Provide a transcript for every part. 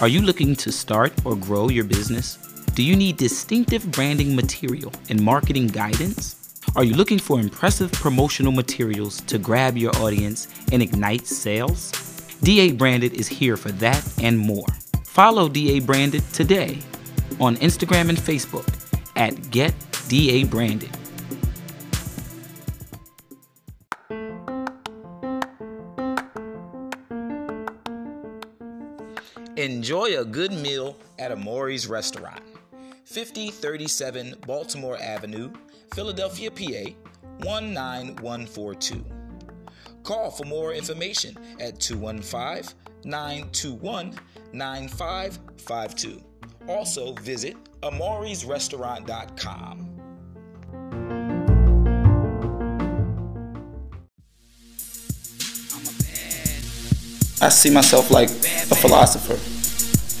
Are you looking to start or grow your business? Do you need distinctive branding material and marketing guidance? Are you looking for impressive promotional materials to grab your audience and ignite sales? DA Branded is here for that and more. Follow DA Branded today on Instagram and Facebook at Get DA Branded. Enjoy a good meal at Amori's Restaurant, 5037 Baltimore Avenue, Philadelphia, PA 19142. Call for more information at 215 921 9552. Also visit amorisrestaurant.com. I see myself like a philosopher,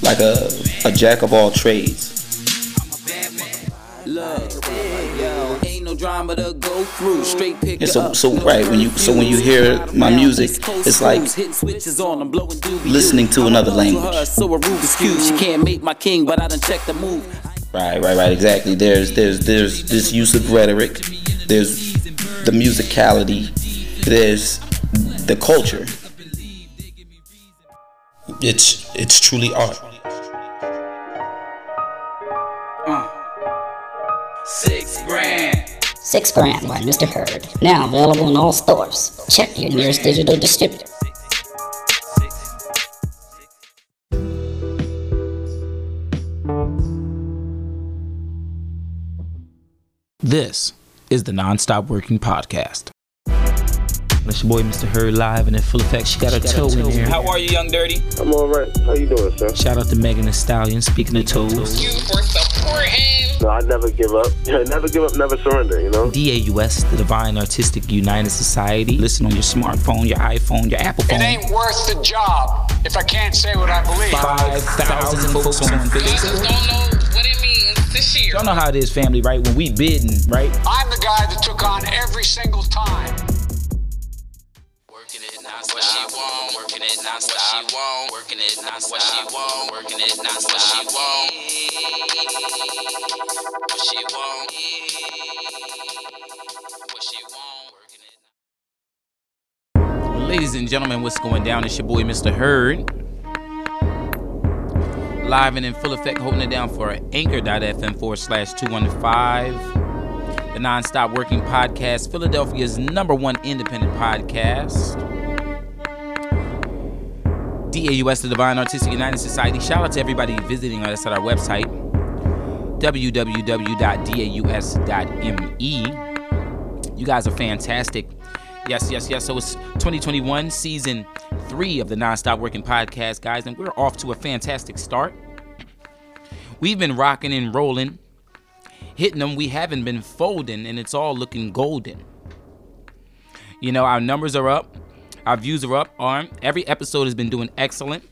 like a, a jack of all trades. And so, so right when you so when you hear my music, it's like listening to another language. She can't make my king, but I done checked the move. Right, right, right. Exactly. There's there's there's this use of rhetoric. There's the musicality. There's the culture. It's it's truly art. Six grand. Six Grand by Mr. Hurd. Now available in all stores. Check your nearest digital distributor. This is the Nonstop Working Podcast. It's your boy Mr. Hurd live and in full effect. She got her toe in there. How are you, Young Dirty? I'm all right. How you doing, sir? Shout out to Megan Thee Stallion. Speaking of toes, you for supporting. No, I never give up. never give up, never surrender. You know. DAUS, the Divine Artistic United Society. Listen on your smartphone, your iPhone, your Apple phone. It ain't worth the job if I can't say what I believe. Five thousand folks on Jesus Facebook. don't know what it means this year. Y'all know how it is, family, right? When we bidding, right? I'm the guy that took on every single time. Working it non-stop. What she want, working it non-stop. What she want, working it non-stop. What she want, working it non-stop. What she want, what she want, what she want, working it. Ladies and gentlemen, what's going down? It's your boy, Mr. Hurd. Live and in full effect, holding it down for anchor.fm forward slash 215. The Nonstop Working Podcast, Philadelphia's number one independent podcast. DAUS, the Divine Artistic United Society. Shout out to everybody visiting us at our website, www.daus.me. You guys are fantastic. Yes, yes, yes. So it's 2021, season three of the Nonstop Working Podcast, guys, and we're off to a fantastic start. We've been rocking and rolling, hitting them. We haven't been folding, and it's all looking golden. You know, our numbers are up, our views are up. Arm. every episode has been doing excellent.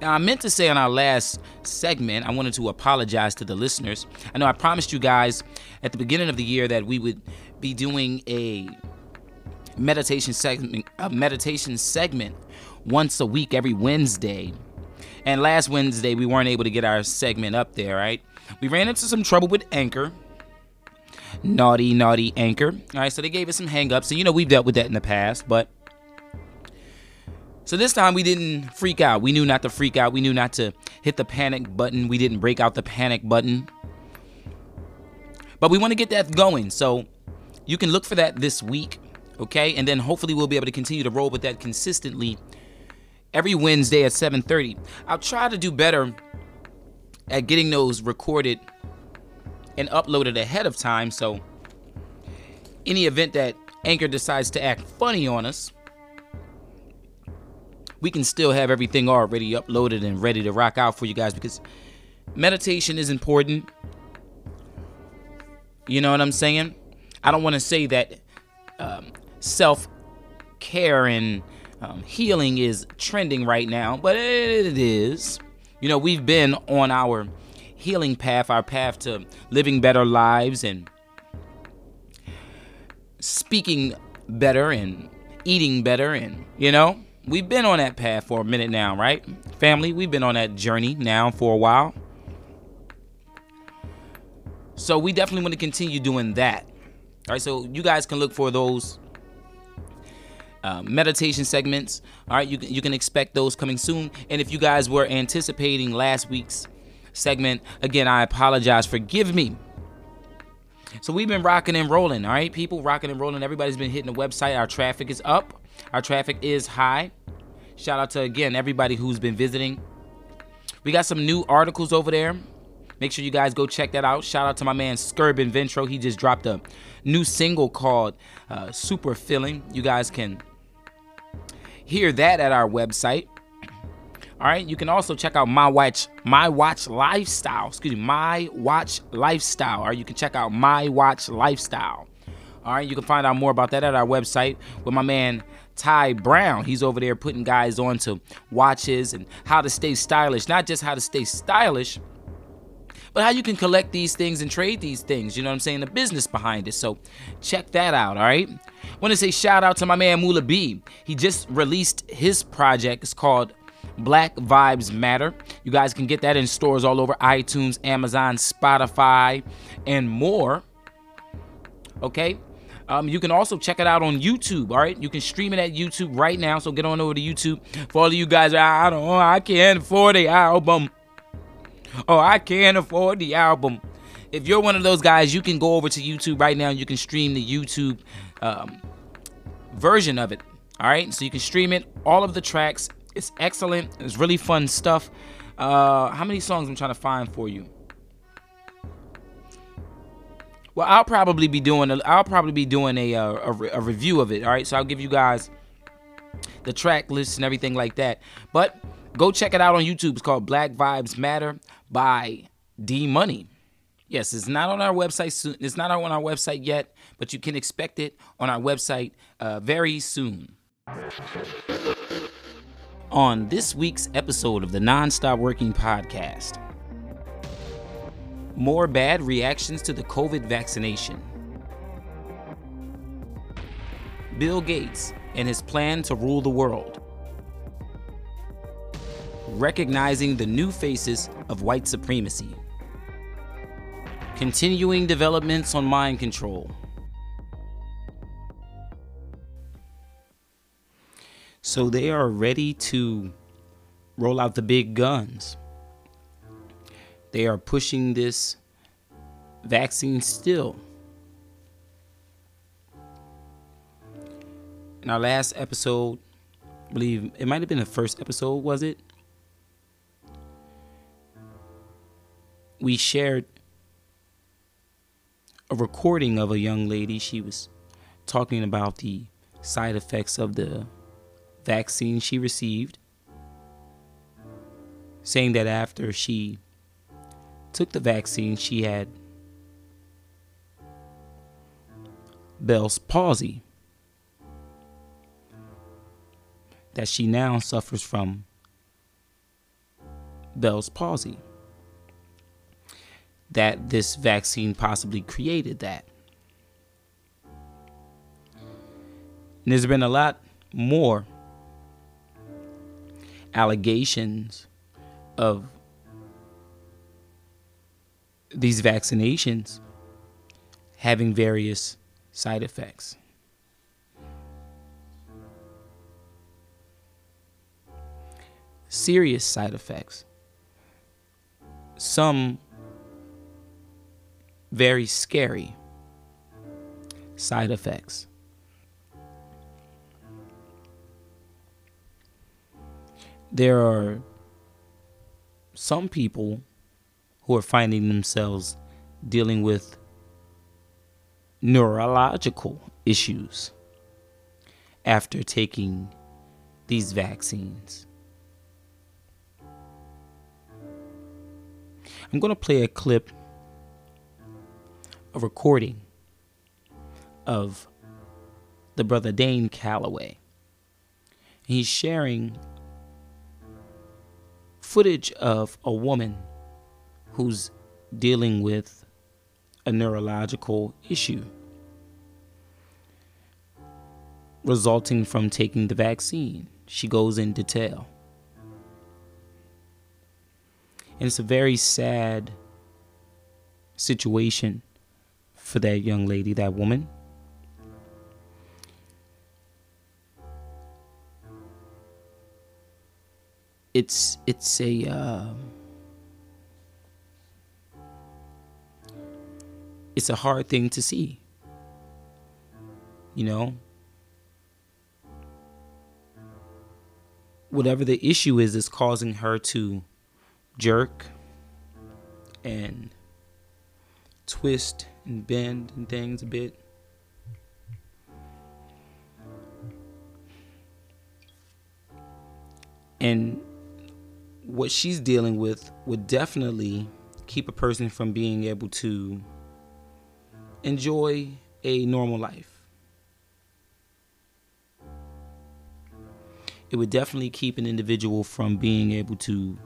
Now, I meant to say on our last segment, I wanted to apologize to the listeners. I know I promised you guys at the beginning of the year that we would be doing a meditation segment, a meditation segment once a week, every Wednesday. And last Wednesday, we weren't able to get our segment up there, right? We ran into some trouble with Anchor. Naughty, naughty Anchor. All right, so they gave us some hangups. And you know, we've dealt with that in the past, but. So this time we didn't freak out. We knew not to freak out. We knew not to hit the panic button. We didn't break out the panic button. But we want to get that going. So you can look for that this week, okay? And then hopefully we'll be able to continue to roll with that consistently every Wednesday at 7:30. I'll try to do better at getting those recorded and uploaded ahead of time so any event that Anchor decides to act funny on us, we can still have everything already uploaded and ready to rock out for you guys because meditation is important. You know what I'm saying? I don't want to say that um, self care and um, healing is trending right now, but it is. You know, we've been on our healing path, our path to living better lives and speaking better and eating better and, you know, we've been on that path for a minute now, right? Family, we've been on that journey now for a while. So we definitely want to continue doing that. All right, so you guys can look for those uh, meditation segments. All right, you you can expect those coming soon. And if you guys were anticipating last week's segment, again, I apologize. Forgive me. So we've been rocking and rolling. All right, people, rocking and rolling. Everybody's been hitting the website. Our traffic is up. Our traffic is high. Shout out to again everybody who's been visiting. We got some new articles over there. Make sure you guys go check that out. Shout out to my man Skirb Ventro. He just dropped a new single called uh, Super Filling. You guys can hear that at our website. All right, you can also check out my watch, my watch lifestyle. Excuse me, my watch lifestyle. Or you can check out my watch lifestyle. All right, you can find out more about that at our website with my man Ty Brown. He's over there putting guys on to watches and how to stay stylish. Not just how to stay stylish, but how you can collect these things and trade these things. You know what I'm saying? The business behind it. So check that out, all right? Want to say shout out to my man Mula B. He just released his project. It's called Black Vibes Matter. You guys can get that in stores all over iTunes, Amazon, Spotify, and more. Okay? Um, you can also check it out on YouTube. All right, you can stream it at YouTube right now. So get on over to YouTube. For all of you guys, I don't, I can't afford the album. Oh, I can't afford the album. If you're one of those guys, you can go over to YouTube right now. And You can stream the YouTube um, version of it. All right, so you can stream it. All of the tracks. It's excellent. It's really fun stuff. Uh, how many songs I'm trying to find for you? Well, I'll probably be doing a, I'll probably be doing a, uh, a, a, review of it. All right, so I'll give you guys the track list and everything like that. But go check it out on YouTube. It's called Black Vibes Matter by D Money. Yes, it's not on our website soon. It's not on our website yet, but you can expect it on our website uh, very soon. On this week's episode of the Nonstop Working Podcast more bad reactions to the COVID vaccination. Bill Gates and his plan to rule the world. Recognizing the new faces of white supremacy. Continuing developments on mind control. So they are ready to roll out the big guns. They are pushing this vaccine still. In our last episode, I believe it might have been the first episode, was it? We shared a recording of a young lady. She was talking about the side effects of the vaccine she received, saying that after she took the vaccine, she had Bell's palsy that she now suffers from Bell's palsy. That this vaccine possibly created that. And there's been a lot more allegations of these vaccinations having various side effects. Serious side effects. Some very scary side effects. There are some people who are finding themselves dealing with neurological issues after taking these vaccines. I'm going to play a clip, a recording of the brother Dane Calloway. He's sharing footage of a woman who's dealing with a neurological issue resulting from taking the vaccine. she goes in detail. And it's a very sad situation for that young lady, that woman. It's it's a uh, it's a hard thing to see. You know, whatever the issue is is causing her to jerk and twist and bend and things a bit. And what she's dealing with would definitely keep a person from being able to enjoy a normal life. It would definitely keep an individual from being able to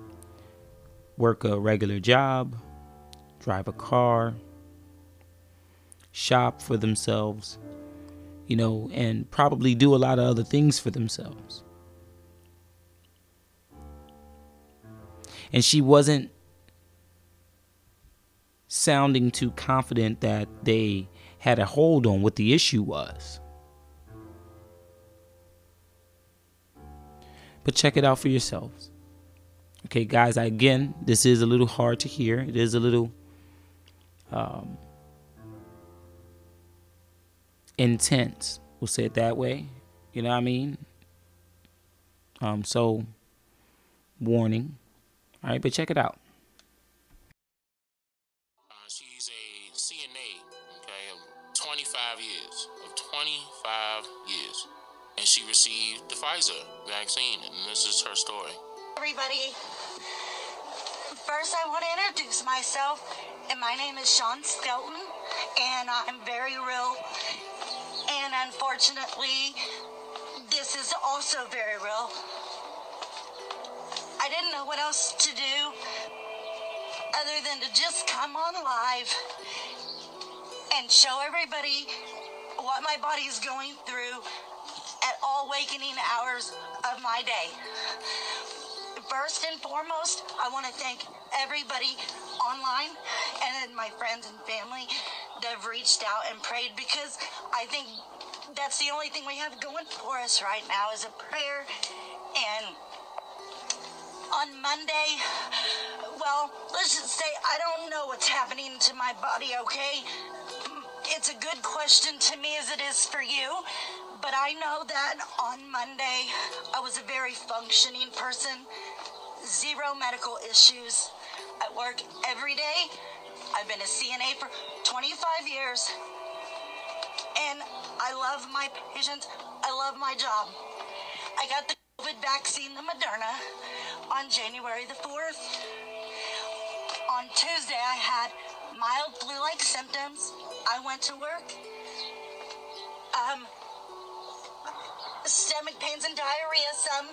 work a regular job, drive a car, shop for themselves, you know, and probably do a lot of other things for themselves. And she wasn't sounding too confident that they had a hold on what the issue was. But check it out for yourselves. Okay, guys, again, this is a little hard to hear. It is a little um, intense. We'll say it that way. You know what I mean? Um, so, warning. All right, but check it out. Uh, she's a CNA, okay, of 25 years, of 25 years. And she received the Pfizer vaccine, and this is her story. Everybody, first I want to introduce myself, and my name is Sean Skelton, and I'm very real. And unfortunately, this is also very real. What else to do other than to just come on live and show everybody what my body is going through at all wakening hours of my day. First and foremost, I want to thank everybody online and then my friends and family that have reached out and prayed because I think that's the only thing we have going for us right now is a prayer and on Monday, well, let's just say I don't know what's happening to my body, okay? It's a good question to me as it is for you, but I know that on Monday I was a very functioning person, zero medical issues. I work every day. I've been a CNA for 25 years, and I love my patients. I love my job. I got the COVID vaccine, the Moderna, on January the 4th. On Tuesday, I had mild flu like symptoms. I went to work. Um, stomach pains and diarrhea, some,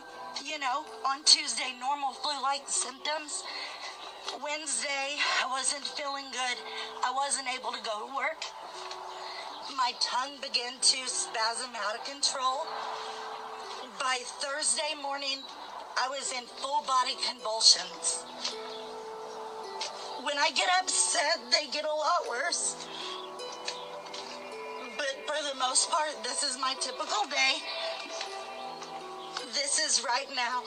you know, on Tuesday, normal flu like symptoms. Wednesday, I wasn't feeling good. I wasn't able to go to work. My tongue began to spasm out of control. By Thursday morning, I was in full body convulsions. When I get upset, they get a lot worse. But for the most part, this is my typical day. This is right now.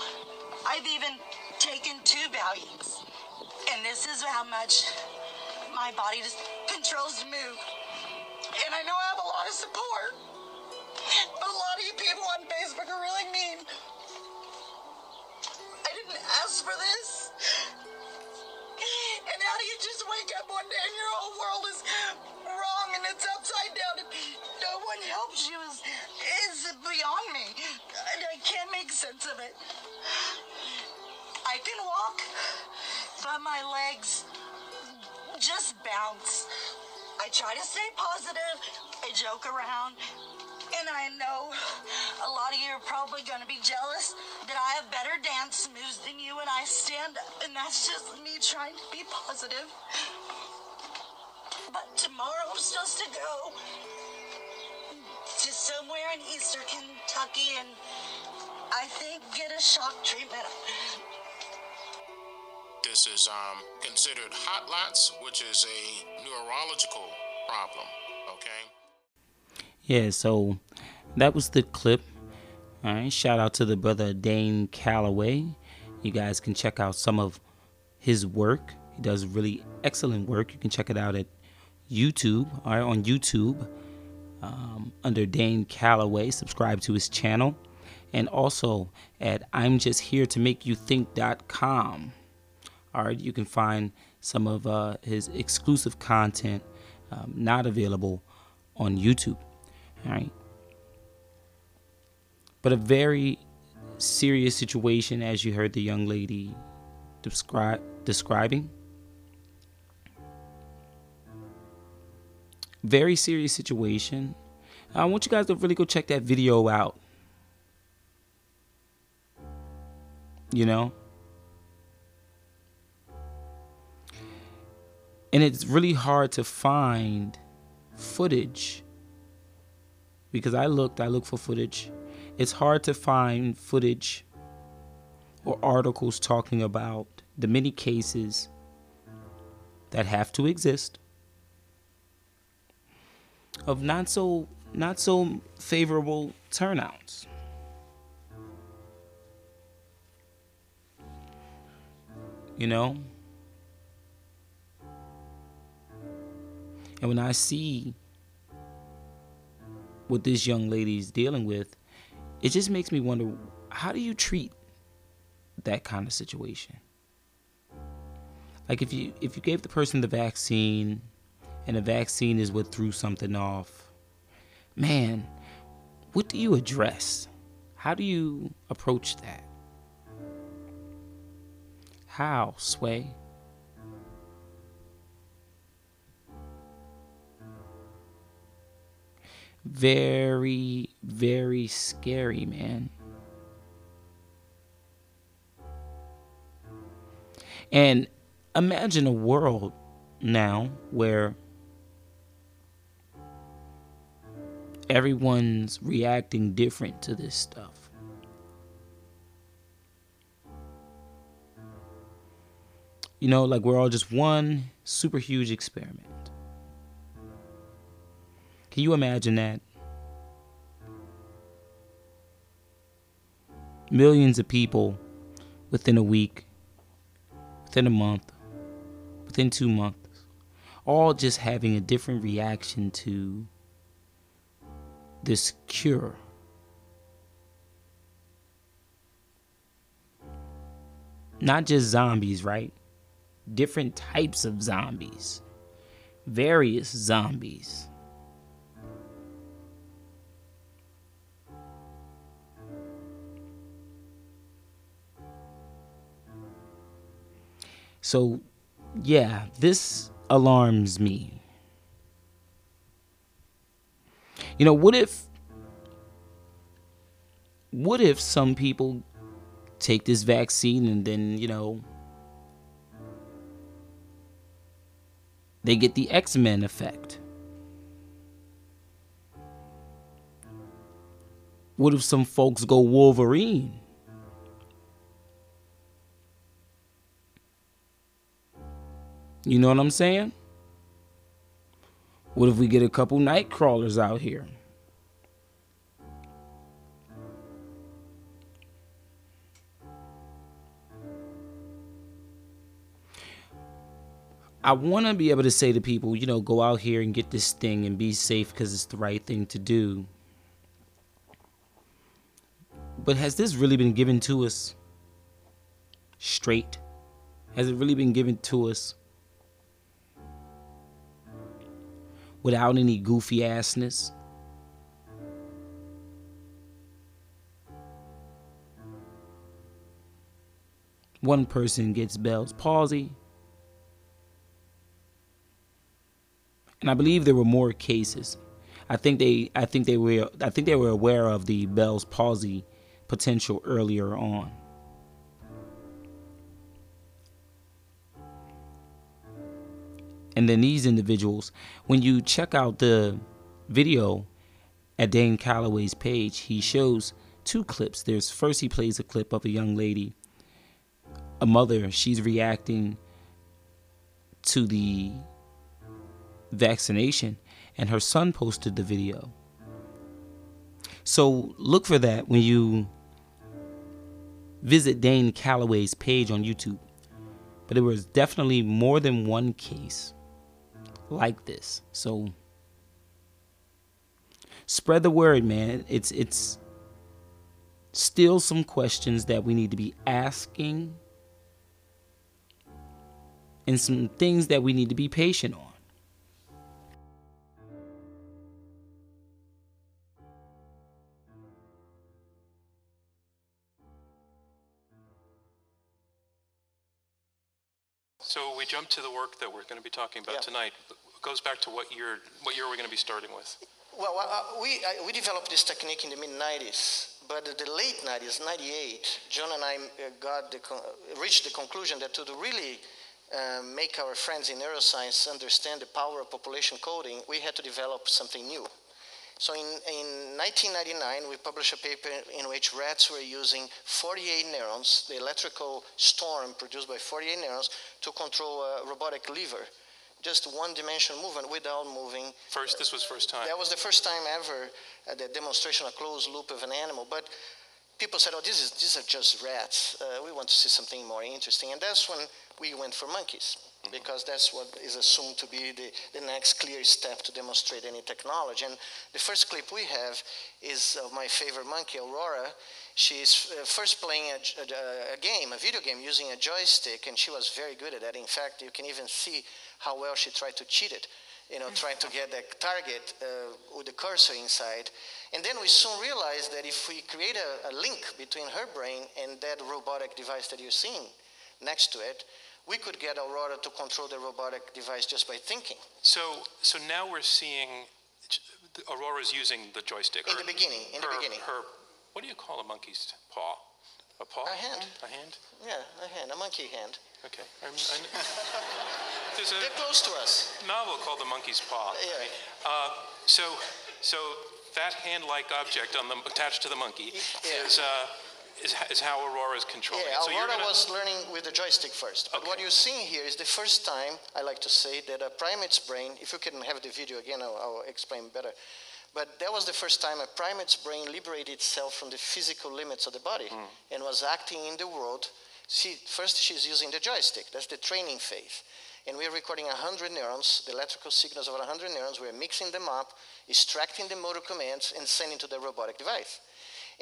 I've even taken two Valiums. And this is how much my body just controls to move. And I know I have a lot of support. But a lot of you people on Facebook are really mean. I for this. And how do you just wake up one day and your whole world is wrong and it's upside down and no one helps you is, is beyond me. And I can't make sense of it. I can walk, but my legs just bounce. I try to stay positive. I joke around. And I know a lot of you are probably going to be jealous that I have better dance moves than you and I stand up. And that's just me trying to be positive. But tomorrow I'm supposed to go to somewhere in Eastern Kentucky and I think get a shock treatment. This is um, considered hot lots, which is a neurological problem. Okay. Yeah, so that was the clip. All right, shout out to the brother Dane Calloway. You guys can check out some of his work. He does really excellent work. You can check it out at YouTube, all right, on YouTube um, under Dane Calloway. Subscribe to his channel. And also at I'm just here to make you think.com. All right, you can find some of uh, his exclusive content um, not available on YouTube. All right. But a very serious situation, as you heard the young lady describe describing. Very serious situation. I want you guys to really go check that video out. You know? And it's really hard to find footage because I looked, I looked for footage. It's hard to find footage or articles talking about the many cases that have to exist of not so not so favorable turnouts. You know? And when I see what this young lady is dealing with, it just makes me wonder how do you treat that kind of situation? Like if you if you gave the person the vaccine and the vaccine is what threw something off, man, what do you address? How do you approach that? How, Sway? Very, very scary, man. And imagine a world now where everyone's reacting different to this stuff. You know, like we're all just one super huge experiment. Can you imagine that? Millions of people within a week, within a month, within two months, all just having a different reaction to this cure. Not just zombies, right? Different types of zombies, various zombies. So, yeah, this alarms me. You know, what if what if some people take this vaccine and then, you know, they get the X-Men effect? What if some folks go Wolverine? You know what I'm saying? What if we get a couple night crawlers out here? I want to be able to say to people, you know, go out here and get this thing and be safe because it's the right thing to do. But has this really been given to us straight? Has it really been given to us without any goofy assness. One person gets Bell's palsy. And I believe there were more cases. I think they I think they were I think they were aware of the Bell's palsy potential earlier on. And then these individuals, when you check out the video at Dane Calloway's page, he shows two clips. There's first he plays a clip of a young lady, a mother. She's reacting to the vaccination, and her son posted the video. So look for that when you visit Dane Calloway's page on YouTube. But there was definitely more than one case like this. So spread the word, man. It's it's still some questions that we need to be asking and some things that we need to be patient on. So we jump to the work that we're going to be talking about Yeah. tonight. It goes back to what year, what year are we going to be starting with? Well, uh, we, uh, we developed this technique in the mid 90s, but in the late 90s, 98, John and I uh, got the con- reached the conclusion that to really uh, make our friends in neuroscience understand the power of population coding, we had to develop something new. So in, in 1999, we published a paper in which rats were using 48 neurons, the electrical storm produced by 48 neurons, to control a robotic liver. Just one dimensional movement without moving First, this was first time. that was the first time ever uh, the demonstration of closed loop of an animal. But people said, "Oh, this is these are just rats. Uh, we want to see something more interesting." And that's when we went for monkeys, because that's what is assumed to be the, the next clear step to demonstrate any technology. And the first clip we have is of my favorite monkey, Aurora. She's uh, first playing a game, a video game, using a joystick, and she was very good at that. In fact, you can even see how well she tried to cheat it you know, trying to get the target uh, with the cursor inside. And then we soon realized that if we create a, a link between her brain and that robotic device that you're seeing next to it, we could get Aurora to control the robotic device just by thinking. So, so now we're seeing Aurora's using the joystick. In Her- the beginning, in the her- beginning. Her, what do you call a monkey's paw? A paw? A hand. A hand? Yeah, a hand, a monkey hand. Okay. I'm, I, there's a They're close to us. novel called The Monkey's Paw. Yeah. Uh, so, so that hand-like object on the, attached to the monkey Yeah. is, uh, is, is how Aurora is controlling Yeah, it. So you're Aurora gonna- was learning with the joystick first. But what Okay. you're seeing here is the first time, I like to say, that a primate's brain, if you can have the video again, I'll, I'll explain better. But that was the first time a primate's brain liberated itself from the physical limits of the body and was acting in the world. See, first she's using the joystick, that's the training phase. And we're recording 100 neurons, the electrical signals of 100 neurons. We're mixing them up, extracting the motor commands, and sending to the robotic device.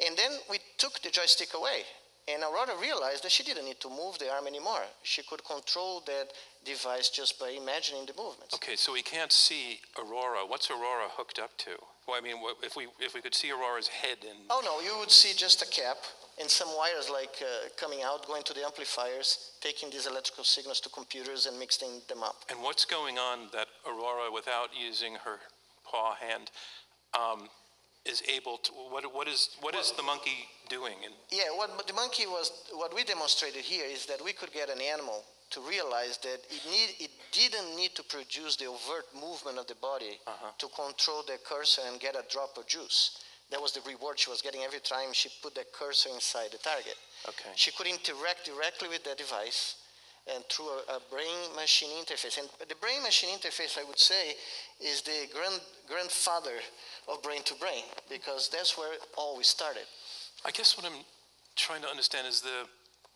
And then we took the joystick away. And Aurora realized that she didn't need to move the arm anymore. She could control that device just by imagining the movements. Okay, so we can't see Aurora. What's Aurora hooked up to? Well, I mean, if we if we could see Aurora's head and Oh no, you would see just a cap and some wires like uh, coming out, going to the amplifiers, taking these electrical signals to computers and mixing them up. and what's going on that Aurora, without using her paw hand, um, is able to. What what is what is the monkey doing? And Yeah, what the monkey was, what we demonstrated here is that we could get an animal to realize that it need, it didn't need to produce the overt movement of the body to control the cursor and get a drop of juice. That was the reward she was getting every time she put the cursor inside the target. Okay. She could interact directly with the device and through a, a brain-machine interface. And the brain-machine interface, I would say, is the grand, grandfather of brain-to-brain because that's where it always started. I guess what I'm trying to understand is the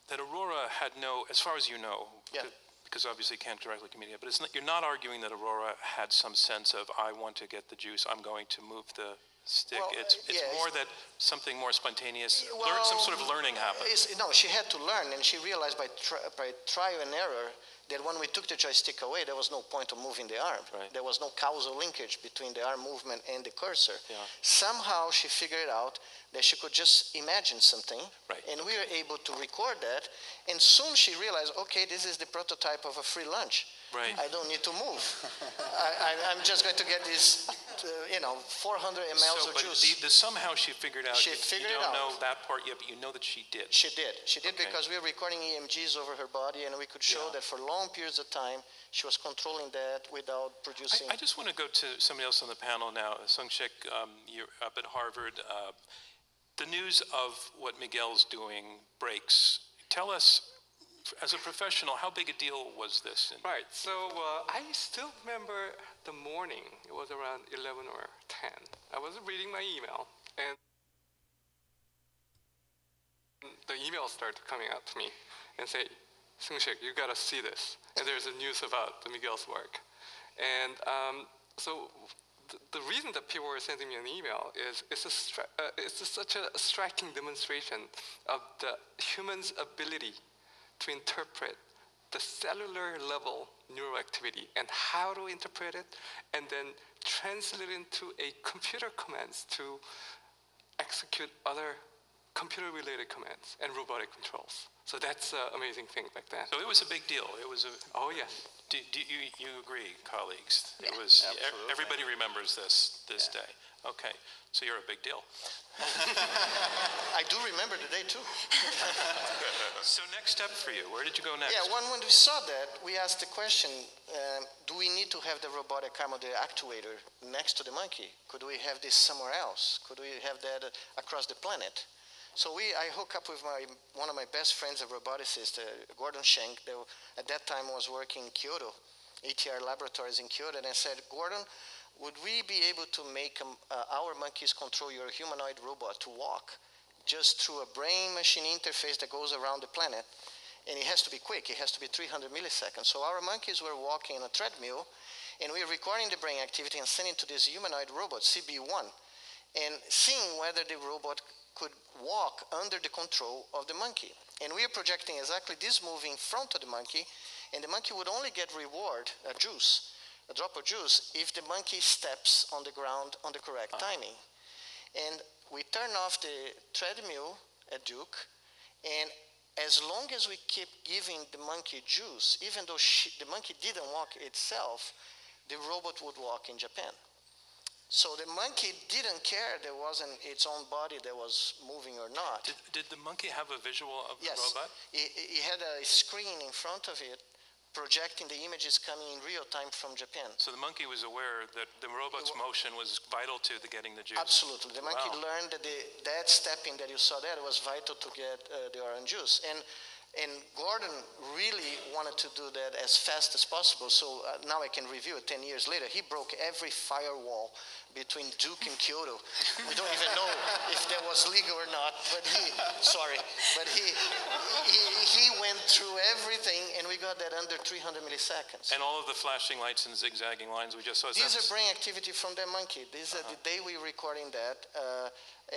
that Aurora had no, as far as you know, Yeah. because obviously you can't directly communicate, but it's not, you're not arguing that Aurora had some sense of I want to get the juice, I'm going to move the stick. Well, it's it's yeah, more it's- that something more spontaneous, learn, some sort of learning happened. No, she had to learn, and she realized by, tri- by trial and error that when we took the joystick away, there was no point of moving the arm. Right. There was no causal linkage between the arm movement and the cursor. Yeah. Somehow she figured out that she could just imagine something, Right, and we were able to record that. And soon she realized, okay, this is the prototype of a free lunch. Right. I don't need to move. I, I, I'm just going to get this, uh, you know, 400 ml So, of but juice. the, the somehow she figured out. She you, figured you don't know that part yet, but you know that she did. She did. She did Okay. because we were recording EMGs over her body, and we could show Yeah. that for long periods of time she was controlling that without producing. I, I just want to go to somebody else on the panel now. Seung-Schik, um, you're up at Harvard. Uh, the news of what Miguel's doing breaks. Tell us, as a professional, how big a deal was this? Right. So uh, I still remember the morning. It was around 11 or 10. I was reading my email, and the email started coming out to me and say, Seung-Schik, you gotta see this. And there's a news about the Miguel's work. And um, so th- the reason that people were sending me an email is it's, a stri- uh, it's a, such a striking demonstration of the human's ability to interpret the cellular level neuroactivity and how to interpret it and then translate it into a computer commands to execute other computer related commands and robotic controls. So that's an amazing thing back then. so it was a big deal. It was a. Oh, yes. Do, do you, you agree, colleagues? It was. Absolutely. Everybody remembers this this day. Okay, so you're a big deal. I do remember the day too. So next step for you, where did you go next? Yeah, when, when we saw that, we asked the question, um, do we need to have the robotic arm of the actuator next to the monkey? Could we have this somewhere else? Could we have that uh, across the planet? So we, I hook up with my, one of my best friends, a roboticist, uh, Gordon Cheng, that at that time was working in Kyoto, ATR Laboratories in Kyoto, and I said, Gordon, would we be able to make um, uh, our monkeys control your humanoid robot to walk just through a brain-machine interface that goes around the planet? And it has to be quick. It has to be 300 milliseconds. So our monkeys were walking on a treadmill, and we were recording the brain activity and sending to this humanoid robot, CB1, and seeing whether the robot could walk under the control of the monkey. And we are projecting exactly this move in front of the monkey, and the monkey would only get reward, a juice, a drop of juice, if the monkey steps on the ground on the correct ah. timing. And we turn off the treadmill at Duke, and as long as we keep giving the monkey juice, even though she, the monkey didn't walk itself, the robot would walk in Japan. So the monkey didn't care there wasn't its own body that was moving or not. Did, did the monkey have a visual of yes, the robot? It, it had a screen in front of it projecting the images coming in real time from Japan. So the monkey was aware that the robot's motion was vital to the getting the juice. Absolutely. The monkey Wow. learned that the, that stepping that you saw there was vital to get uh, the orange juice. And, and Gordon really wanted to do that as fast as possible. So uh, now I can review it 10 years later. He broke every firewall between Duke and Kyoto. We don't even know if that was legal or not, but he, sorry, but he, he, he went through everything and we got that under 300 milliseconds. And all of the flashing lights and zigzagging lines we just saw. These are brain activity from that monkey. This is the day we were recording that, uh,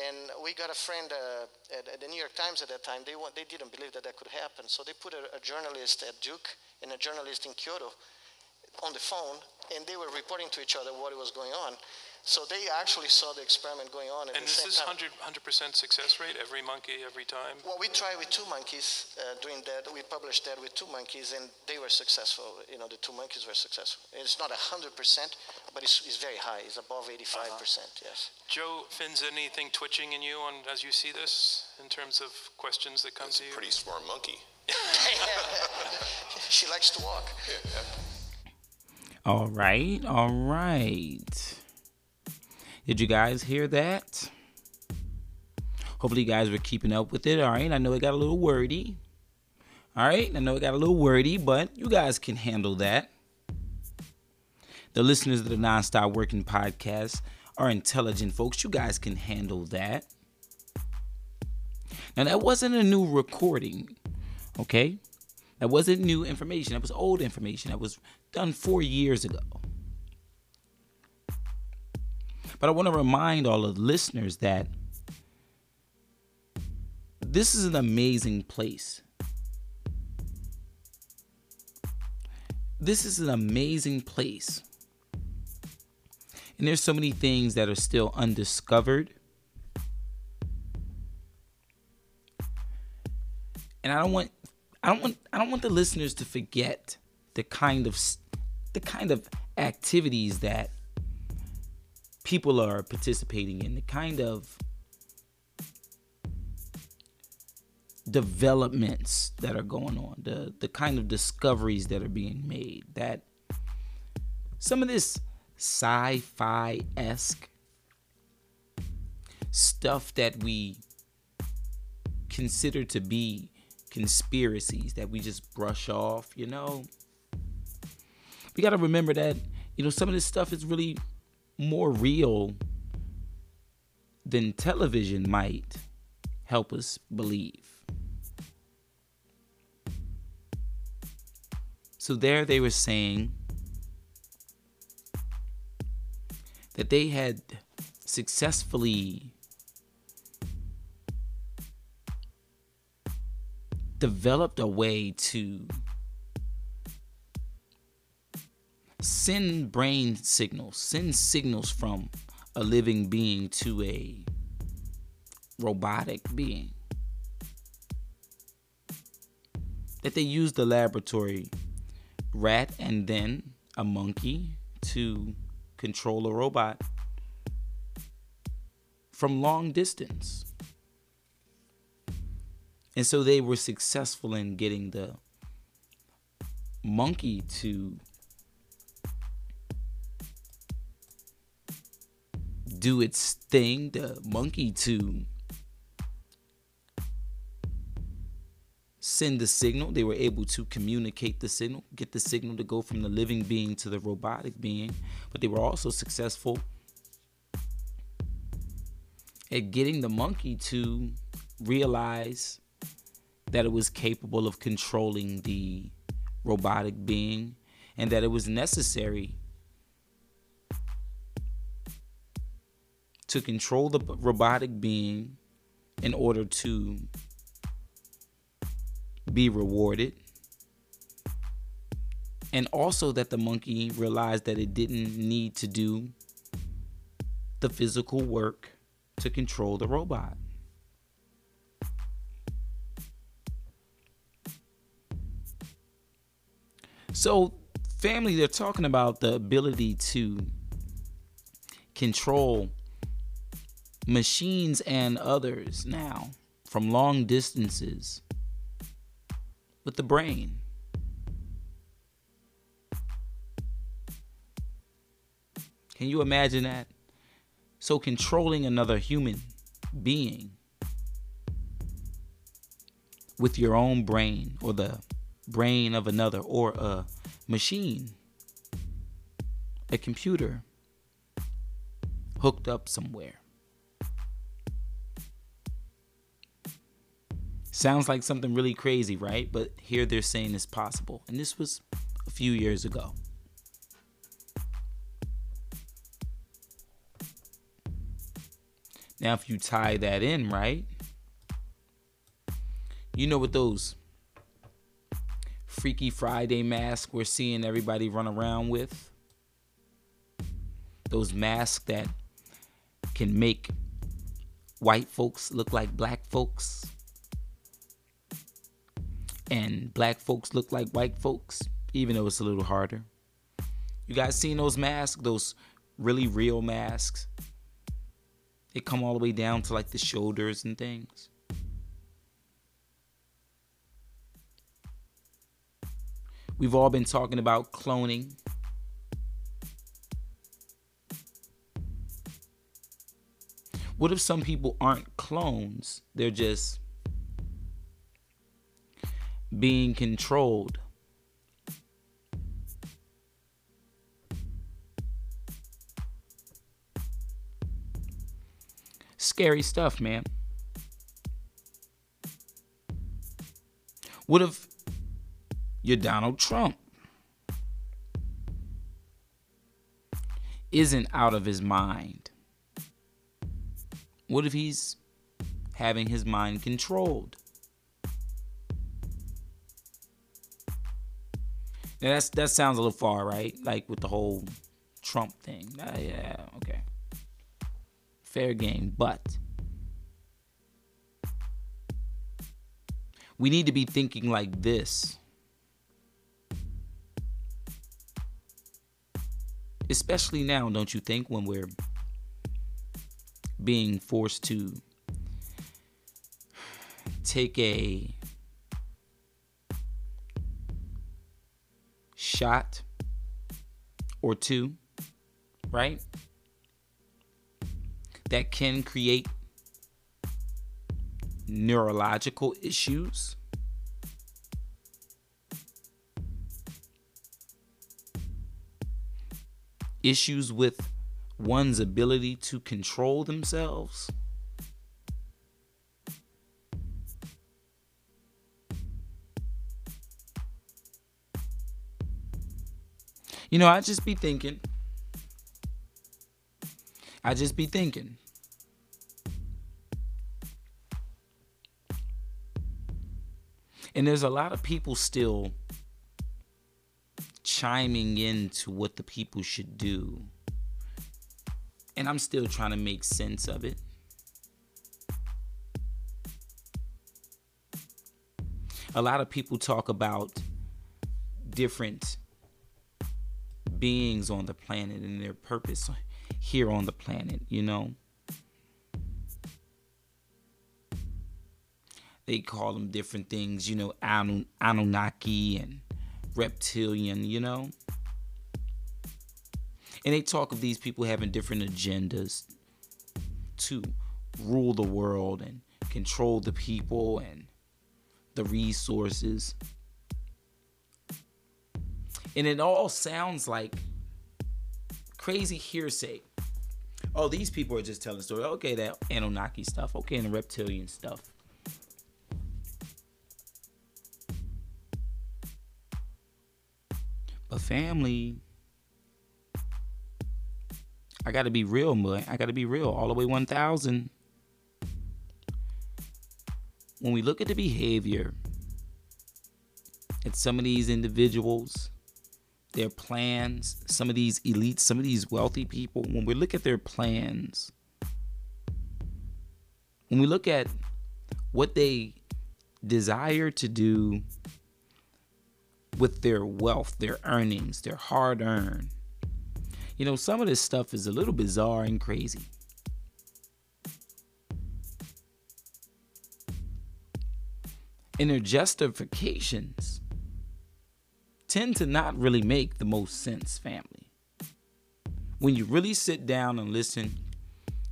and we got a friend uh, at, at the New York Times at that time. They wa- they didn't believe that that could happen, so they put a, a journalist at Duke and a journalist in Kyoto on the phone, and they were reporting to each other what was going on. So they actually saw the experiment going on at and the is same this time. 100 percent success rate every monkey every time? Well, we tried with two monkeys uh, doing that. We published that with two monkeys, and they were successful. You know, the two monkeys were successful. It's not 100%, but it's, it's very high. It's above 85%, yes. Joe, Finns, anything twitching in you on as you see this in terms of questions that come It's to a you? pretty smart monkey. she likes to walk. All right, all right. Did you guys hear that? Hopefully, you guys were keeping up with it. All right, I know it got a little wordy. All right, I know it got a little wordy, but you guys can handle that. The listeners of the Nonstop Working Podcast are intelligent folks. You guys can handle that. Now, that wasn't a new recording, okay? That wasn't new information. That was old information. That was done four years ago. But I want to remind all of the listeners that this is an amazing place. This is an amazing place. And there's so many things that are still undiscovered. And I don't want I don't want I don't want the listeners to forget the kind of the kind of activities that people are participating in, the kind of developments that are going on, the the kind of discoveries that are being made. That some of this sci-fi esque stuff that we consider to be conspiracies that we just brush off, you know. We got to remember that, you know, some of this stuff is really more real than television might help us believe. So there they were saying that they had successfully developed a way to send brain signals, send signals from a living being to a robotic being. That they used the laboratory rat and then a monkey to control a robot from long distance. And so they were successful in getting the monkey to do its thing, the monkey to send the signal. They were able to communicate the signal, get the signal to go from the living being to the robotic being. But they were also successful at getting the monkey to realize that it was capable of controlling the robotic being and that it was necessary to control the robotic being in order to be rewarded. And also that the monkey realized that it didn't need to do the physical work to control the robot. So, family, they're talking about the ability to control machines and others now from long distances with the brain. Can you imagine that? So, controlling another human being with your own brain or the brain of another or a machine, a computer hooked up somewhere. Sounds like something really crazy, right? But here they're saying it's possible. And this was a few years ago. Now, if you tie that in, right? You know what those Freaky Friday masks we're seeing everybody run around with? Those masks that can make white folks look like black folks and black folks look like white folks, even though it's a little harder. You guys seen those masks? Those really real masks? They come all the way down to like the shoulders and things. We've all been talking about cloning. What if some people aren't clones? They're just being controlled. Scary stuff, man. What if you're Donald Trump? Isn't out of his mind. What if he's having his mind controlled? Now that's that sounds a little far, right? Like with the whole Trump thing. Uh, yeah, okay. Fair game, but we need to be thinking like this. Especially now, don't you think, when we're being forced to take a shot or two, right? That can create neurological issues. Issues with one's ability to control themselves. You know, I just be thinking. I just be thinking. And there's a lot of people still chiming into what the people should do. And I'm still trying to make sense of it. A lot of people talk about different beings on the planet and their purpose here on the planet, you know. They call them different things, you know, Anunnaki and reptilian, you know. And they talk of these people having different agendas to rule the world and control the people and the resources. And it all sounds like crazy hearsay. Oh, these people are just telling stories. Okay, that Anunnaki stuff. Okay, and the reptilian stuff. But family, I got to be real, man. I got to be real all the way 1000. When we look at the behavior at some of these individuals, their plans, some of these elites, some of these wealthy people, when we look at their plans, when we look at what they desire to do with their wealth, their earnings, their hard earned, you know, some of this stuff is a little bizarre and crazy. And their justifications tend to not really make the most sense, family. When you really sit down and listen,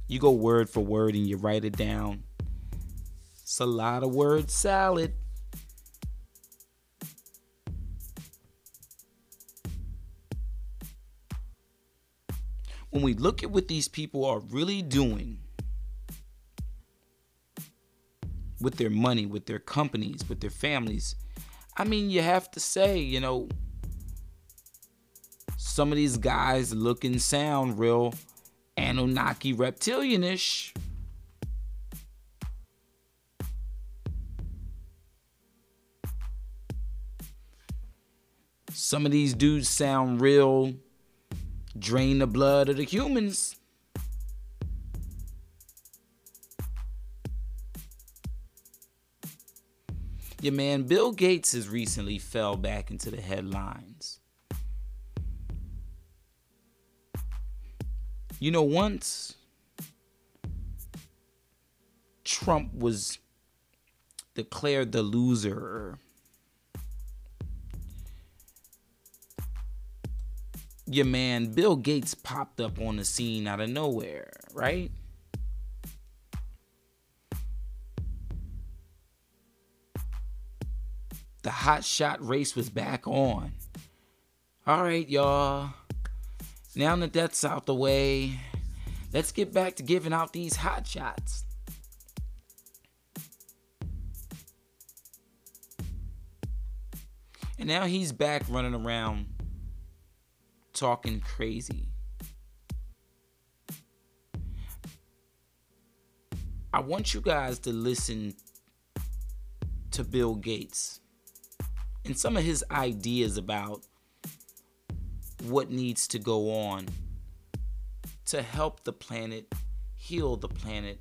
you go word for word and you write it down. It's a lot of word salad. When we look at what these people are really doing with their money, with their companies, with their families, I mean, you have to say, you know, some of these guys look and sound real Anunnaki reptilianish. Some of these dudes sound real drain the blood of the humans. Your man Bill Gates has recently fell back into the headlines. You know, once Trump was declared the loser, your man Bill Gates popped up on the scene out of nowhere, right? The hot shot race was back on. All right, y'all. Now that that's out the way, let's get back to giving out these hot shots. And now he's back running around talking crazy. I want you guys to listen to Bill Gates and some of his ideas about what needs to go on to help the planet, heal the planet,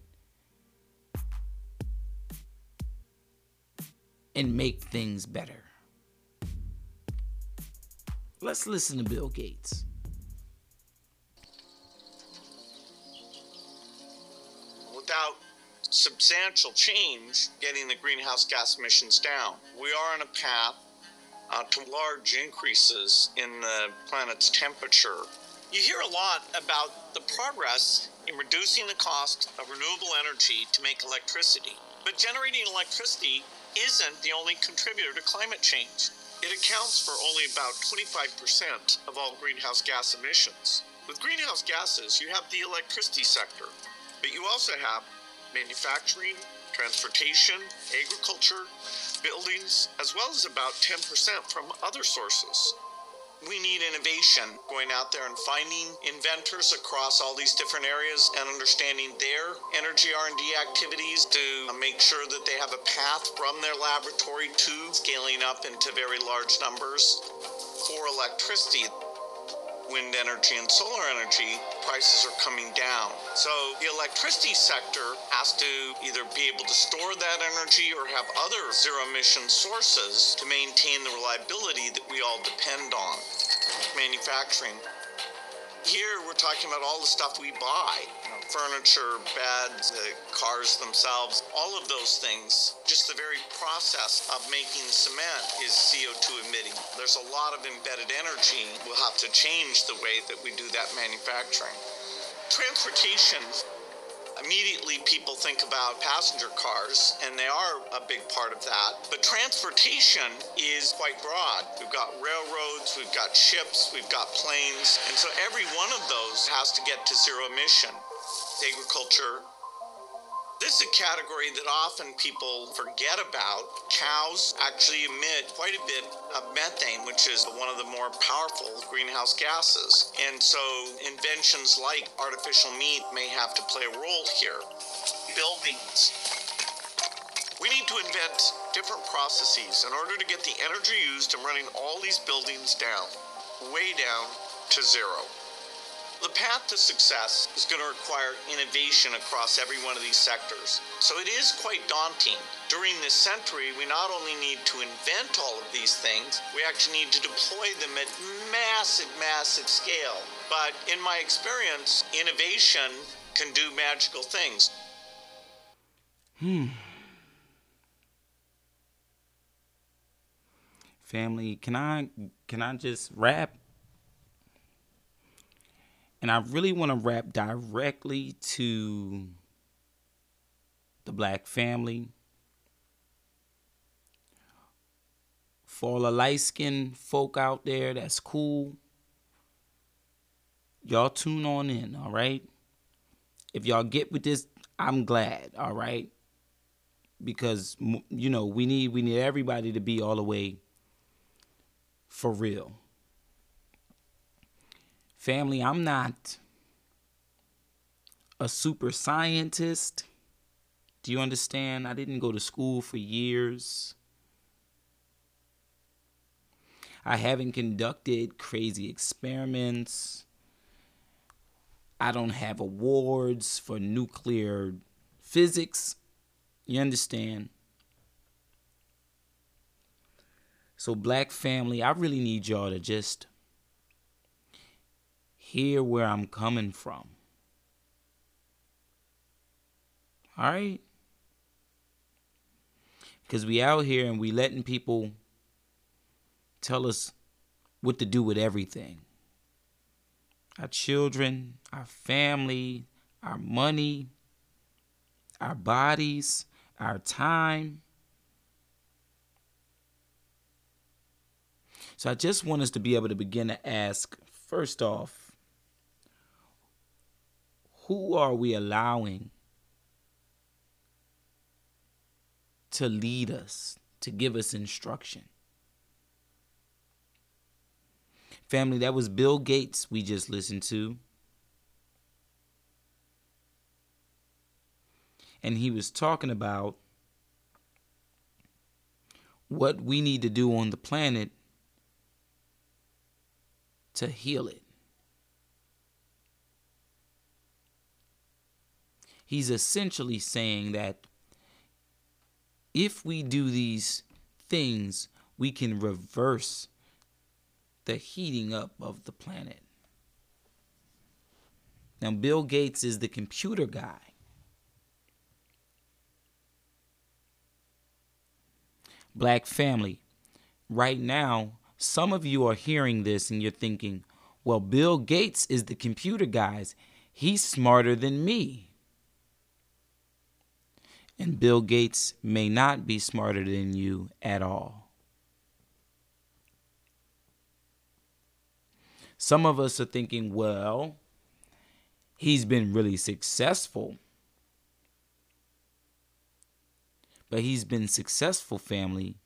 and make things better. Let's listen to Bill Gates. Without substantial change getting the greenhouse gas emissions down, we are on a path uh, to large increases in the planet's temperature. You hear a lot about the progress in reducing the cost of renewable energy to make electricity. But generating electricity isn't the only contributor to climate change. It accounts for only about 25% of all greenhouse gas emissions. With greenhouse gases, you have the electricity sector, but you also have manufacturing, transportation, agriculture, buildings, as well as about 10% from other sources. We need innovation, going out there and finding inventors across all these different areas and understanding their energy R&D activities to make sure that they have a path from their laboratory to scaling up into very large numbers for electricity wind energy and solar energy, prices are coming down. So the electricity sector has to either be able to store that energy or have other zero emission sources to maintain the reliability that we all depend on. Manufacturing. Here we're talking about all the stuff we buy you know, furniture, beds, uh, cars themselves, all of those things. Just the very process of making cement is CO2 emitting. There's a lot of embedded energy. We'll have to change the way that we do that manufacturing. Transportation immediately people think about passenger cars, and they are a big part of that. But transportation is quite broad. We've got railroads, we've got ships, we've got planes, and so every one of those has to get to zero emission. Agriculture, this is a category that often people forget about. Cows actually emit quite a bit of methane, which is one of the more powerful greenhouse gases. And so inventions like artificial meat may have to play a role here. Buildings. We need to invent different processes in order to get the energy used in running all these buildings down, way down to zero. The path to success is going to require innovation across every one of these sectors. So it is quite daunting. During this century, we not only need to invent all of these things, we actually need to deploy them at massive, massive scale. But in my experience, innovation can do magical things. Hmm. Family, can I can I just rap? And I really want to rap directly to the black family. For all the light skinned folk out there, that's cool. Y'all tune on in, all right? If y'all get with this, I'm glad, all right? Because you know, we need we need everybody to be all the way for real. Family, I'm not a super scientist. Do you understand? I didn't go to school for years. I haven't conducted crazy experiments. I don't have awards for nuclear physics. You understand? So, black family, I really need y'all to just hear where I'm coming from. All right? Because we out here and we letting people tell us what to do with everything. Our children, our family, our money, our bodies, our time. So I just want us to be able to begin to ask first off, who are we allowing to lead us, to give us instruction? Family, that was Bill Gates we just listened to. And he was talking about what we need to do on the planet to heal it. He's essentially saying that if we do these things, we can reverse the heating up of the planet. Now, Bill Gates is the computer guy. Black family, right now, some of you are hearing this and you're thinking, well, Bill Gates is the computer guys. He's smarter than me. And Bill Gates may not be smarter than you at all. Some of us are thinking, well, he's been really successful. But he's been successful, family,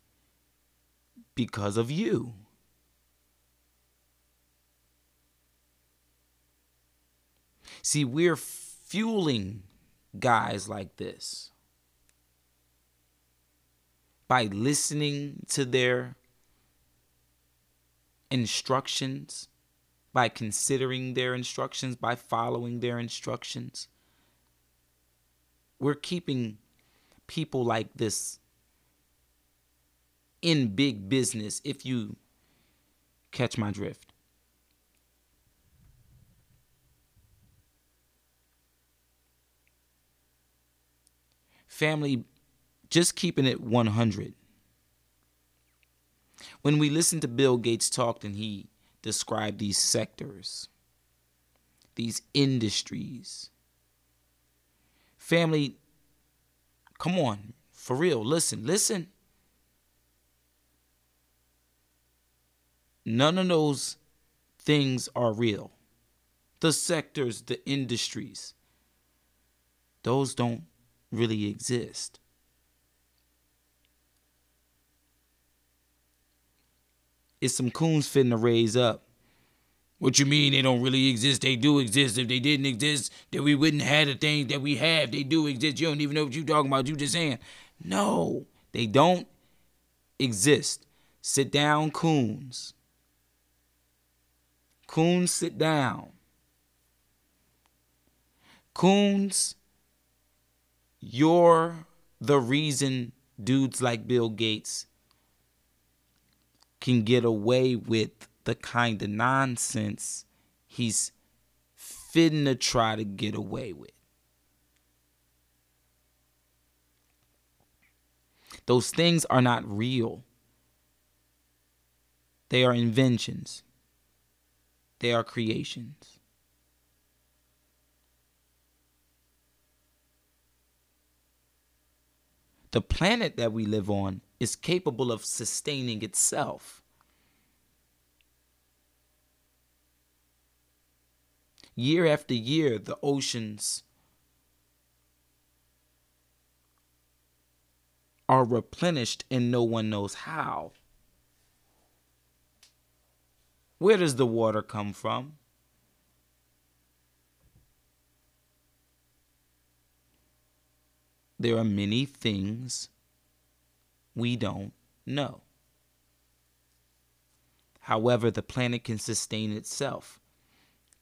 because of you. See, we're fueling guys like this by listening to their instructions, by considering their instructions, by following their instructions. We're keeping people like this in big business, if you catch my drift. Family, just keeping it 100. When we listened to Bill Gates talk and he described these sectors, these industries, family, come on, for real, listen, listen. None of those things are real. The sectors, the industries, those don't really exist. It's some coons fitting to raise up. What you mean they don't really exist? They do exist. If they didn't exist, then we wouldn't have the things that we have. They do exist. You don't even know what you're talking about. You just saying. No, they don't exist. Sit down, coons. Coons, sit down. Coons, you're the reason dudes like Bill Gates can get away with the kind of nonsense he's fitting to try to get away with. Those things are not real. They are inventions. They are creations. The planet that we live on is capable of sustaining itself. Year after year, the oceans are replenished and no one knows how. Where does the water come from? There are many things we don't know. However, the planet can sustain itself.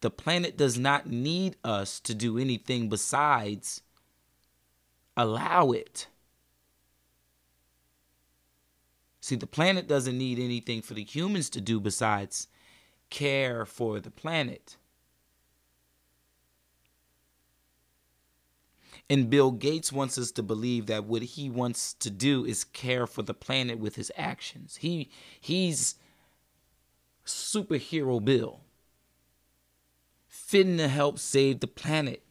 The planet does not need us to do anything besides allow it. See, the planet doesn't need anything for the humans to do besides care for the planet. And Bill Gates wants us to believe that what he wants to do is care for the planet with his actions. He he's superhero Bill. Fitting to help save the planet.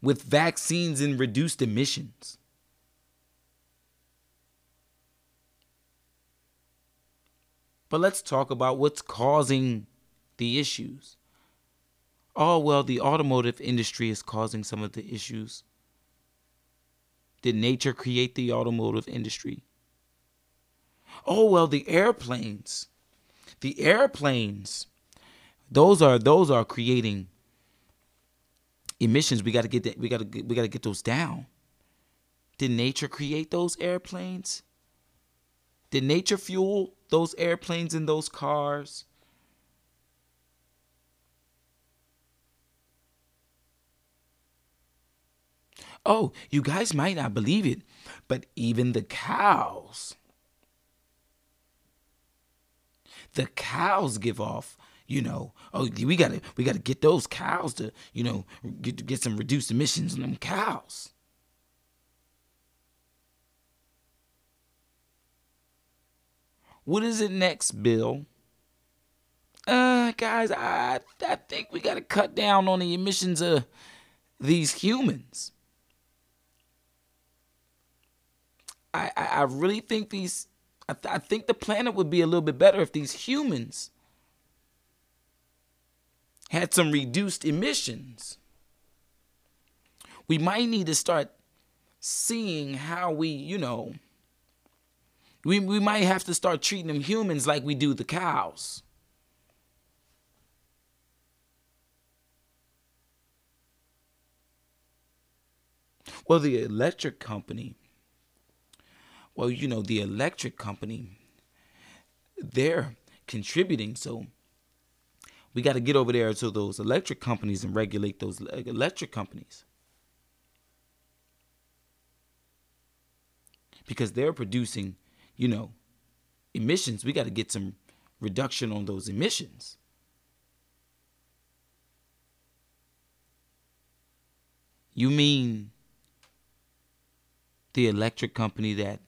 With vaccines and reduced emissions. But let's talk about what's causing the issues. Oh, well, the automotive industry is causing some of the issues. Did nature create the automotive industry? Oh, well, the airplanes. The airplanes. Those are those are creating emissions. We got to get that, we got to we got to get those down. Did nature create those airplanes? Did nature fuel those airplanes and those cars? Oh, you guys might not believe it, but even the cows, the cows give off, you know, oh, we gotta we gotta get those cows to, you know, get get some reduced emissions on them cows. What is it next, Bill? uh, guys, I I think we got to cut down on the emissions of these humans. I I, I really think these. I, th- I think the planet would be a little bit better if these humans had some reduced emissions. We might need to start seeing how we, you know, we, we might have to start treating them humans like we do the cows. Well, the electric company, well, you know, the electric company, they're contributing. So we got to get over there to those electric companies and regulate those electric companies. Because they're producing, you know, emissions. We got to get some reduction on those emissions. You mean the electric company that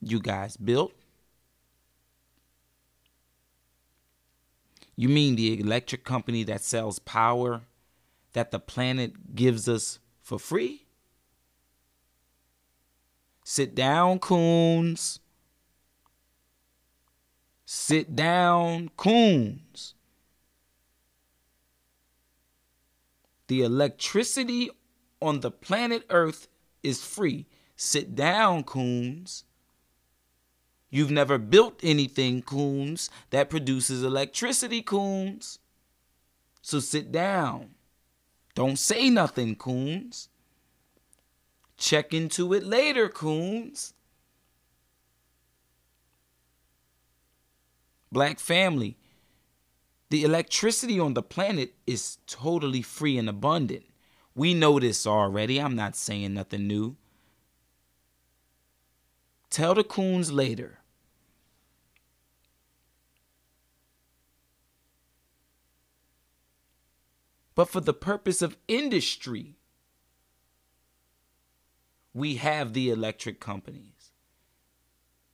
you guys built? You mean the electric company that sells power that the planet gives us for free? Sit down, coons. Sit down, coons. The electricity on the planet Earth is free. Sit down, coons. You've never built anything, coons, that produces electricity, coons. So sit down. Don't say nothing, coons. Check into it later, coons. Black family, the electricity on the planet is totally free and abundant. We know this already. I'm not saying nothing new. Tell the coons later. But for the purpose of industry, we have the electric companies.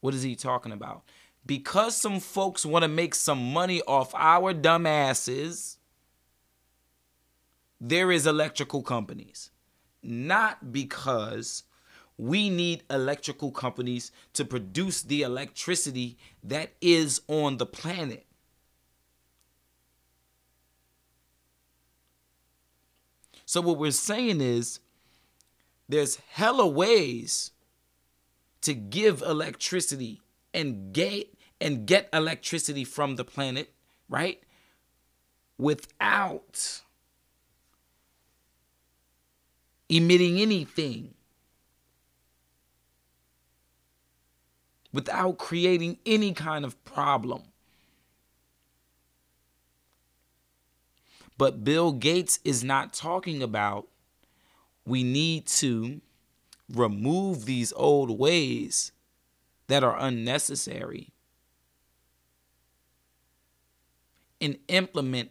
What is he talking about? Because some folks want to make some money off our dumbasses, there is electrical companies. Not because we need electrical companies to produce the electricity that is on the planet. So, what we're saying is there's hella ways to give electricity and get and get electricity from the planet, right? Without emitting anything. without creating any kind of problem. But Bill Gates is not talking about we need to remove these old ways that are unnecessary and implement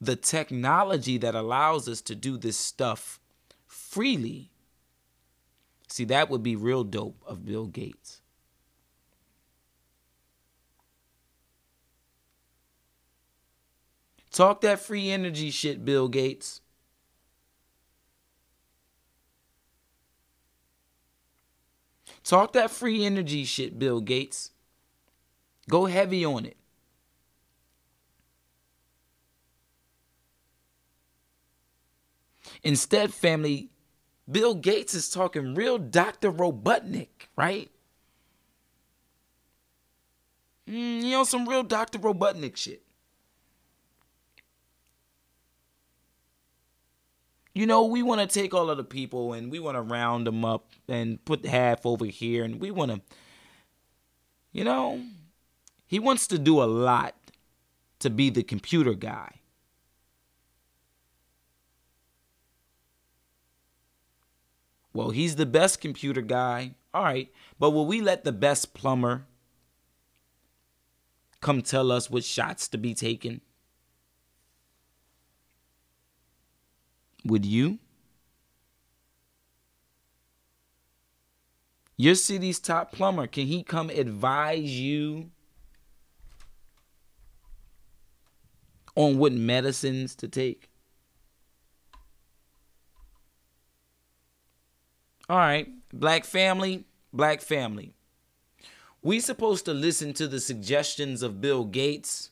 the technology that allows us to do this stuff freely See, that would be real dope of Bill Gates. Talk that free energy shit, Bill Gates. Talk that free energy shit, Bill Gates. Go heavy on it. Instead, family, Bill Gates is talking real Dr. Robotnik, right? Mm, you know, some real Dr. Robotnik shit. You know, we want to take all of the people and we want to round them up and put half over here and we want to, you know, he wants to do a lot to be the computer guy. Well, he's the best computer guy. All right. But will we let the best plumber come tell us what shots to be taken? Would you? Your city's top plumber, can he come advise you on what medicines to take. All right, black family, black family. We supposed to listen to the suggestions of Bill Gates.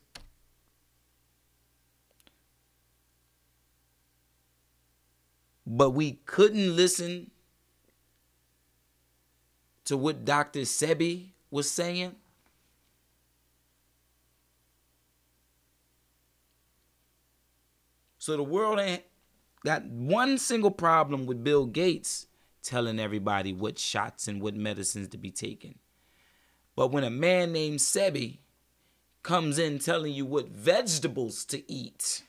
But we couldn't listen to what Dr. Sebi was saying. So the world ain't got one single problem with Bill Gates telling everybody what shots and what medicines to be taken. But when a man named Sebi comes in telling you what vegetables to eat,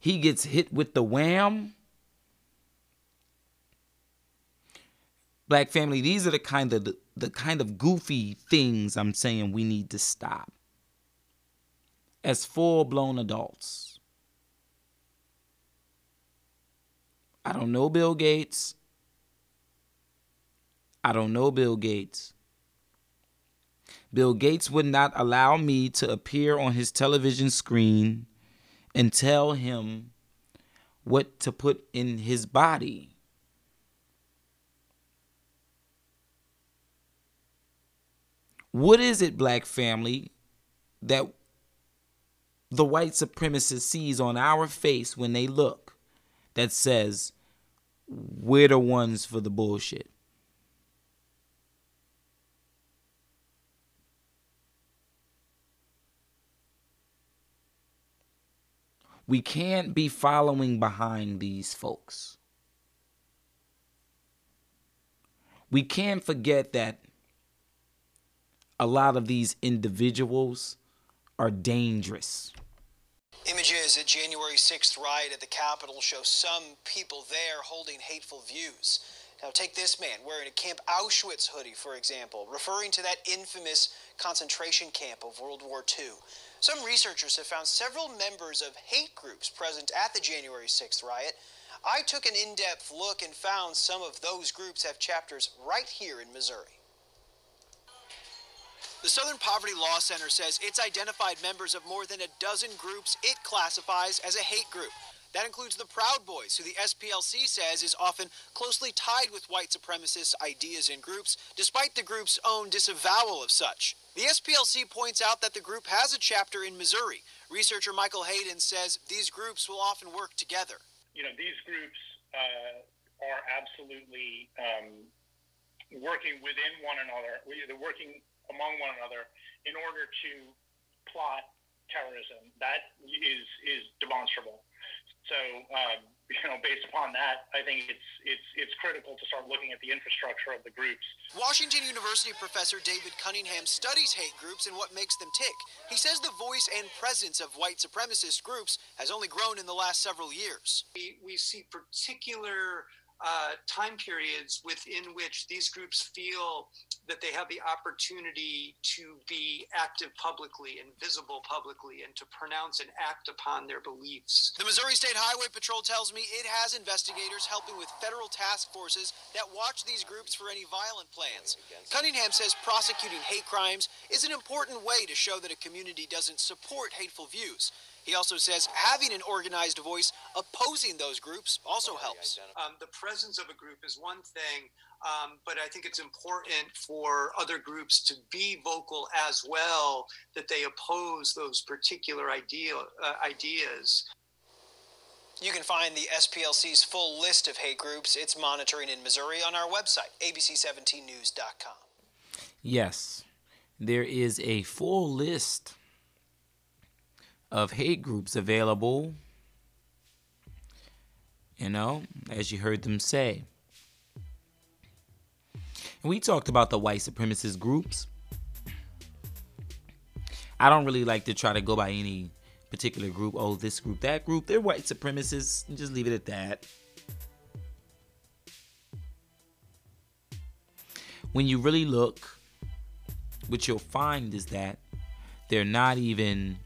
he gets hit with the wham. Black family, these are the kind of the kind of goofy things I'm saying we need to stop as full blown adults. I don't know Bill Gates. I don't know Bill Gates. Bill Gates would not allow me to appear on his television screen and tell him what to put in his body. What is it, black family, that the white supremacist sees on our face when they look that says, we're the ones for the bullshit? We can't be following behind these folks. We can't forget that a lot of these individuals are dangerous. Images at January 6th riot at the Capitol show some people there holding hateful views. Now, take this man wearing a Camp Auschwitz hoodie, for example, referring to that infamous concentration camp of World War II. Some researchers have found several members of hate groups present at the January 6th riot. I took an in depth look and found some of those groups have chapters right here in Missouri. The Southern Poverty Law Center says it's identified members of more than a dozen groups it classifies as a hate group. That includes the Proud Boys, who the SPLC says is often closely tied with white supremacist ideas and groups, despite the group's own disavowal of such. The SPLC points out that the group has a chapter in Missouri. Researcher Michael Hayden says these groups will often work together. You know, these groups uh, are absolutely um, working within one another. They're working among one another in order to plot terrorism. That is is demonstrable. So, um, you know, based upon that, I think it's it's it's critical to start looking at the infrastructure of the groups. Washington University professor David Cunningham studies hate groups and what makes them tick. He says the voice and presence of white supremacist groups has only grown in the last several years. We, we see particular uh, time periods within which these groups feel that they have the opportunity to be active publicly and visible publicly and to pronounce and act upon their beliefs. The Missouri State Highway Patrol tells me it has investigators helping with federal task forces that watch these groups for any violent plans. Cunningham says prosecuting hate crimes is an important way to show that a community doesn't support hateful views. He also says having an organized voice opposing those groups also helps. Um, the presence of a group is one thing, um, but I think it's important for other groups to be vocal as well, that they oppose those particular idea, uh, ideas. You can find the SPLC's full list of hate groups it's monitoring in Missouri on our website, abc17news.com. Yes, there is a full list of hate groups available. You know, as you heard them say. And we talked about the white supremacist groups. I don't really like to try to go by any particular group. Oh, this group, that group. They're white supremacists. Just leave it at that. When you really look, what you'll find is that they're not even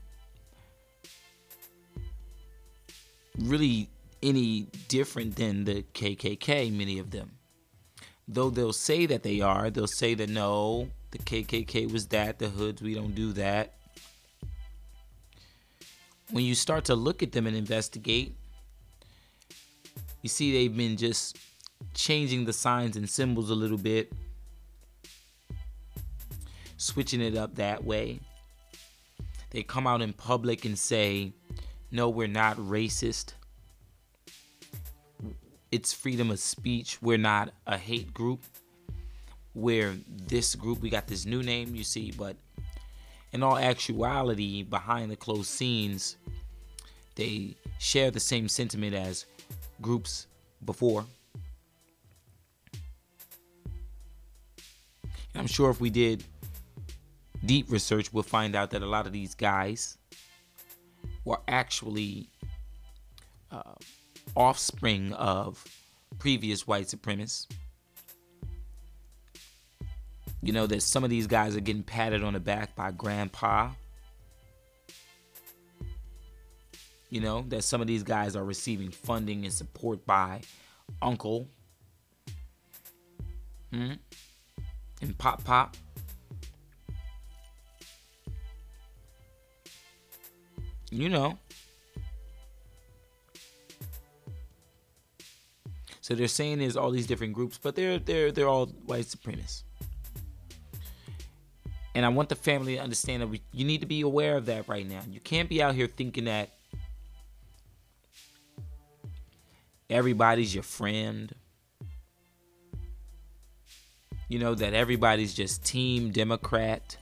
really any different than the KKK, many of them. though they'll say that they are, they'll say that no, the KKK was that, the hoods, we don't do that. When you start to look at them and investigate, you see they've been just changing the signs and symbols a little bit, switching it up that way. They come out in public and say, no, we're not racist. It's freedom of speech. We're not a hate group. We're this group. We got this new name, you see, but in all actuality, behind the closed scenes, they share the same sentiment as groups before. I'm sure if we did deep research, we'll find out that a lot of these guys were actually uh, offspring of previous white supremacists. You know that some of these guys are getting patted on the back by grandpa. You know that some of these guys are receiving funding and support by uncle. Hmm? And pop pop. You know. So they're saying there's all these different groups, but they're they're they're all white supremacists. And I want the family to understand that we, you need to be aware of that right now. You can't be out here thinking that everybody's your friend. You know, that everybody's just team Democrat.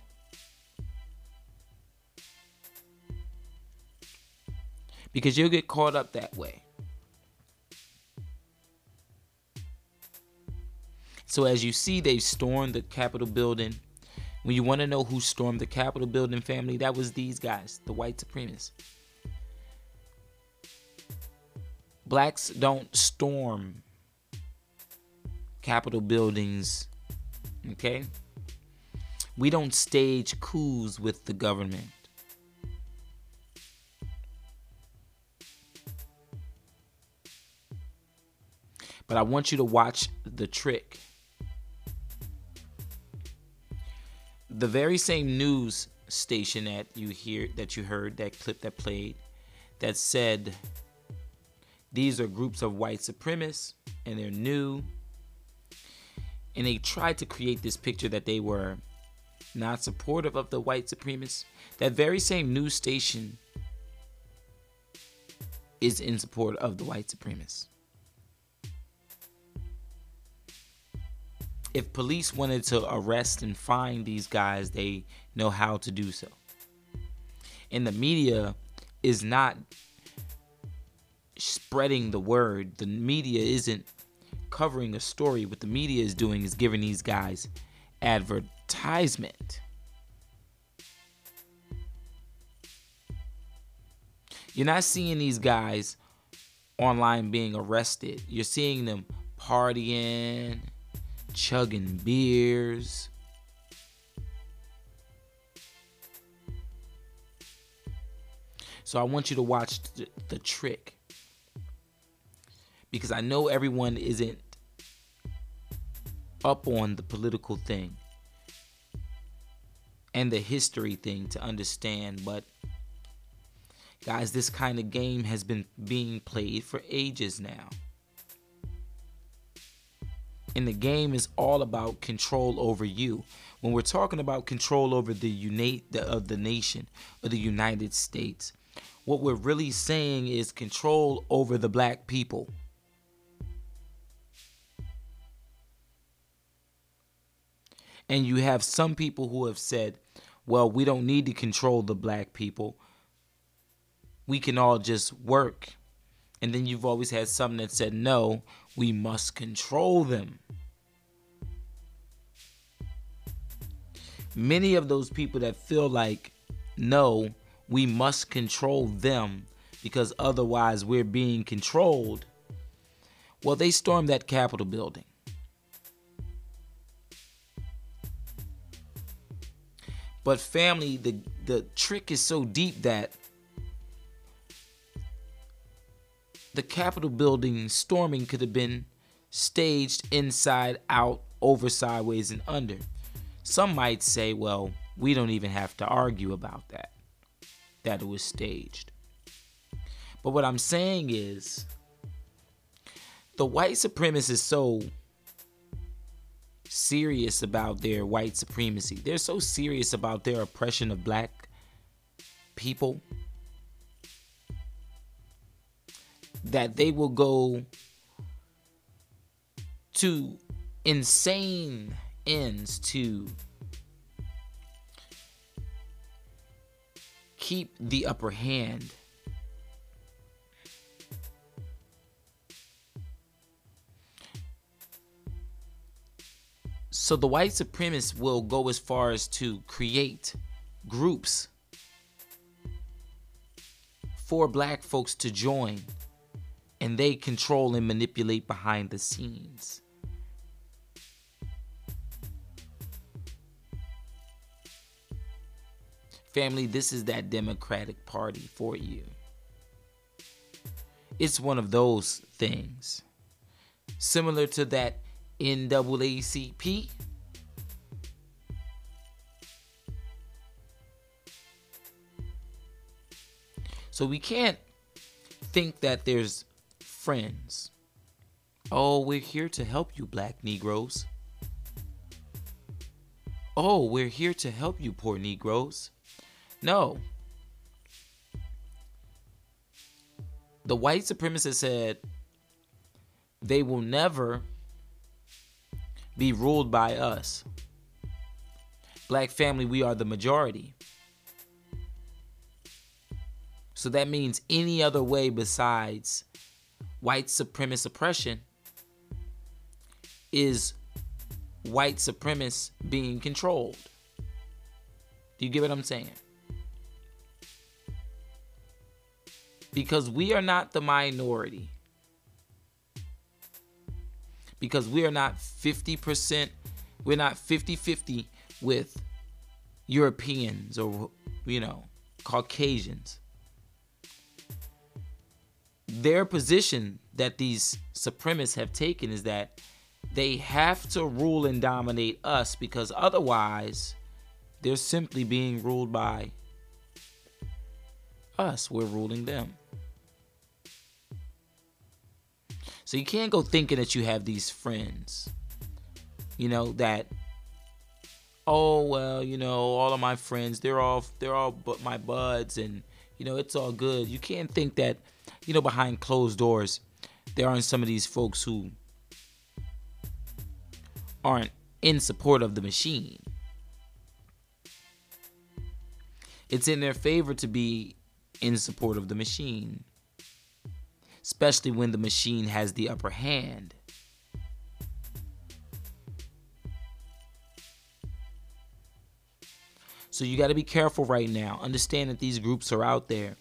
Because you'll get caught up that way. So, as you see, they stormed the Capitol building. When you want to know who stormed the Capitol building family, that was these guys, the white supremacists. Blacks don't storm Capitol buildings, okay? We don't stage coups with the government. But I want you to watch the trick. The very same news station that you hear that you heard that clip that played that said these are groups of white supremacists and they're new. And they tried to create this picture that they were not supportive of the white supremacists. That very same news station is in support of the white supremacists if police wanted to arrest and find these guys, they know how to do so. And the media is not spreading the word. The media isn't covering a story. What the media is doing is giving these guys advertisement. You're not seeing these guys online being arrested. You're seeing them partying, chugging beers. So I want you to watch the, the trick. Because I know everyone isn't up on the political thing and the history thing to understand, but guys, this kind of game has been being played for ages now. And the game is all about control over you. When we're talking about control over the unite the, of the nation or the United States, what we're really saying is control over the black people. And you have some people who have said, well, we don't need to control the black people. We can all just work. And then you've always had some that said, no, we must control them. Many of those people that feel like, no, we must control them because otherwise we're being controlled. Well, they stormed that Capitol building. But family, the the trick is so deep that the Capitol building storming could have been staged inside, out, over, sideways, and under. Some might say, well, we don't even have to argue about that, that it was staged. But what I'm saying is, the white supremacists is so serious about their white supremacy. They're so serious about their oppression of black people that they will go to insane ends to keep the upper hand. So the white supremacists will go as far as to create groups for black folks to join and they control and manipulate behind the scenes. Family, this is that Democratic Party for you. It's one of those things. Similar to that NAACP. So we can't think that there's friends. Oh, we're here to help you, black Negroes. Oh, we're here to help you, poor Negroes. No. The white supremacist said they will never be ruled by us. Black family, we are the majority. So that means any other way besides white supremacist oppression is white supremacists being controlled. Do you get what I'm saying? Because we are not the minority because we are not 50%, we're not 50 50 with Europeans or, you know, Caucasians. Their position that these supremacists have taken is that they have to rule and dominate us because otherwise they're simply being ruled by us. We're ruling them. So you can't go thinking that you have these friends, you know, that oh well, you know, all of my friends, they're all they're all but my buds and you know, it's all good. You can't think that, you know, behind closed doors there aren't some of these folks who aren't in support of the machine. It's in their favor to be in support of the machine especially when the machine has the upper hand. So you got to be careful right now. Understand that these groups are out there.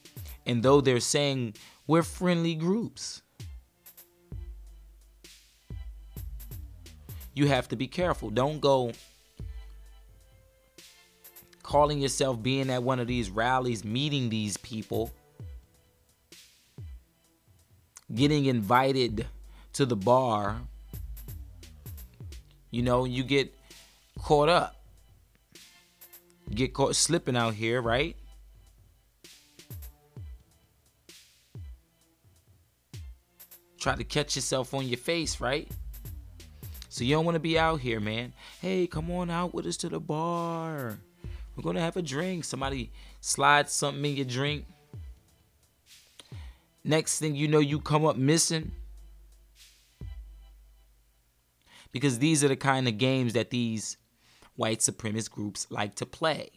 And though they're saying we're friendly groups, you have to be careful. Don't go calling yourself being at one of these rallies, meeting these people getting invited to the bar, you know, you get caught up. get caught slipping out here, right? Try to catch yourself on your face, right? So you don't want to be out here, man. Hey, come on out with us to the bar. We're gonna have a drink. Somebody slide something in your drink. Next thing you know, you come up missing. Because these are the kind of games that these white supremacist groups like to play.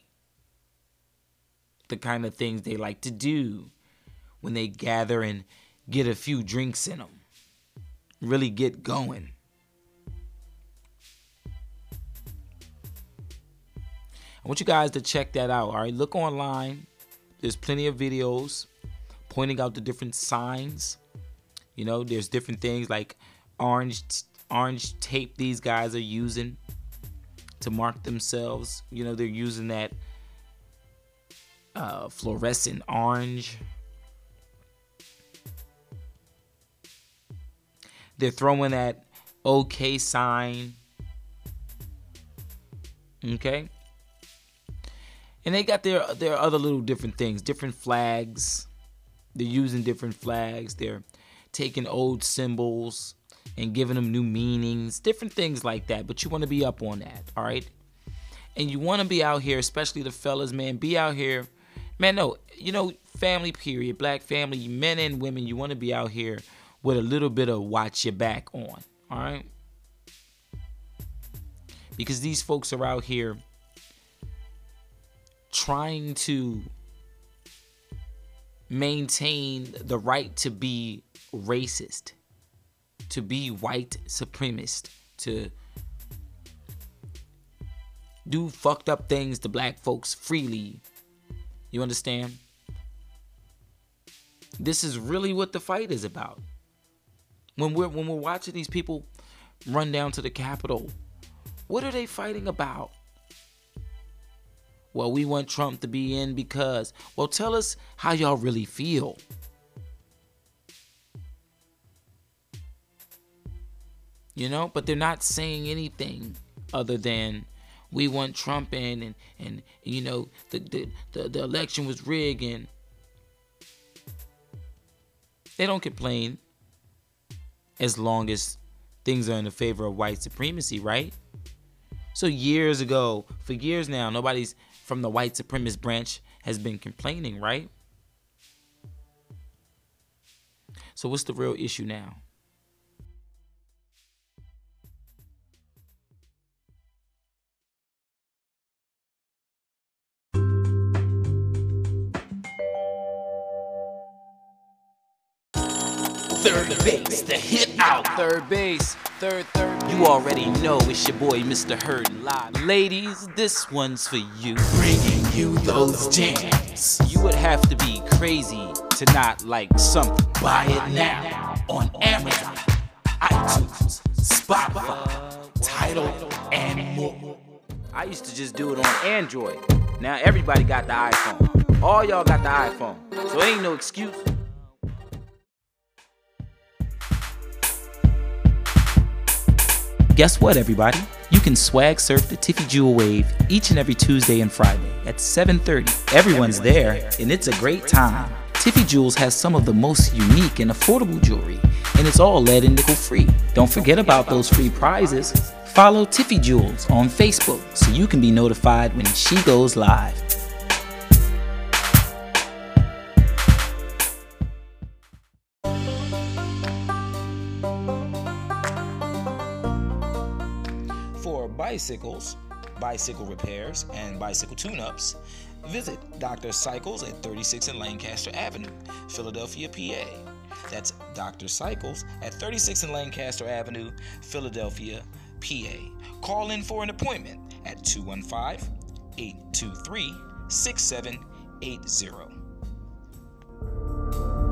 The kind of things they like to do when they gather and get a few drinks in them. Really get going. I want you guys to check that out. All right, look online. There's plenty of videos pointing out the different signs. You know, there's different things like orange orange tape these guys are using to mark themselves. You know, they're using that uh, fluorescent orange. They're throwing that OK sign. Okay? And they got their their other little different things, different flags. They're using different flags. They're taking old symbols and giving them new meanings, different things like that. But you want to be up on that, all right? And you want to be out here, especially the fellas, man. Be out here, man. No, you know, family period, black family, men and women. You want to be out here with a little bit of watch your back on, all right? Because these folks are out here trying to maintain the right to be racist, to be white supremacist, to do fucked up things to black folks freely. You understand? This is really what the fight is about. When we're when we're watching these people run down to the Capitol, what are they fighting about? Well, we want Trump to be in because. Well, tell us how y'all really feel. You know, but they're not saying anything other than we want Trump in and and you know the the, the, the election was rigged and they don't complain as long as things are in the favor of white supremacy, right? So years ago, for years now, nobody's from the white supremacist branch has been complaining, right? So what's the real issue now? Third base, the hit out. Third base, third, third. You already know it's your boy, Mr. Hurd Live. Ladies, this one's for you. Bringing you those jams. You would have to be crazy to not like something. Buy it now on Amazon, iTunes, Spotify, Tidal, and more. I used to just do it on Android. Now everybody got the iPhone. All y'all got the iPhone. So ain't no excuse. Guess what, everybody? You can swag surf the Tiffy Jewel Wave each and every Tuesday and Friday at 7:30. Everyone's there, and it's a great time. Tiffy Jewels has some of the most unique and affordable jewelry, and it's all lead and nickel free. Don't forget about those free prizes. Follow Tiffy Jewels on Facebook so you can be notified when she goes live. Bicycles, bicycle repairs, and bicycle tune ups, visit Dr. Cycles at 36 in Lancaster Avenue, Philadelphia, PA. That's Dr. Cycles at 36 in Lancaster Avenue, Philadelphia, PA. Call in for an appointment at 215 823 6780.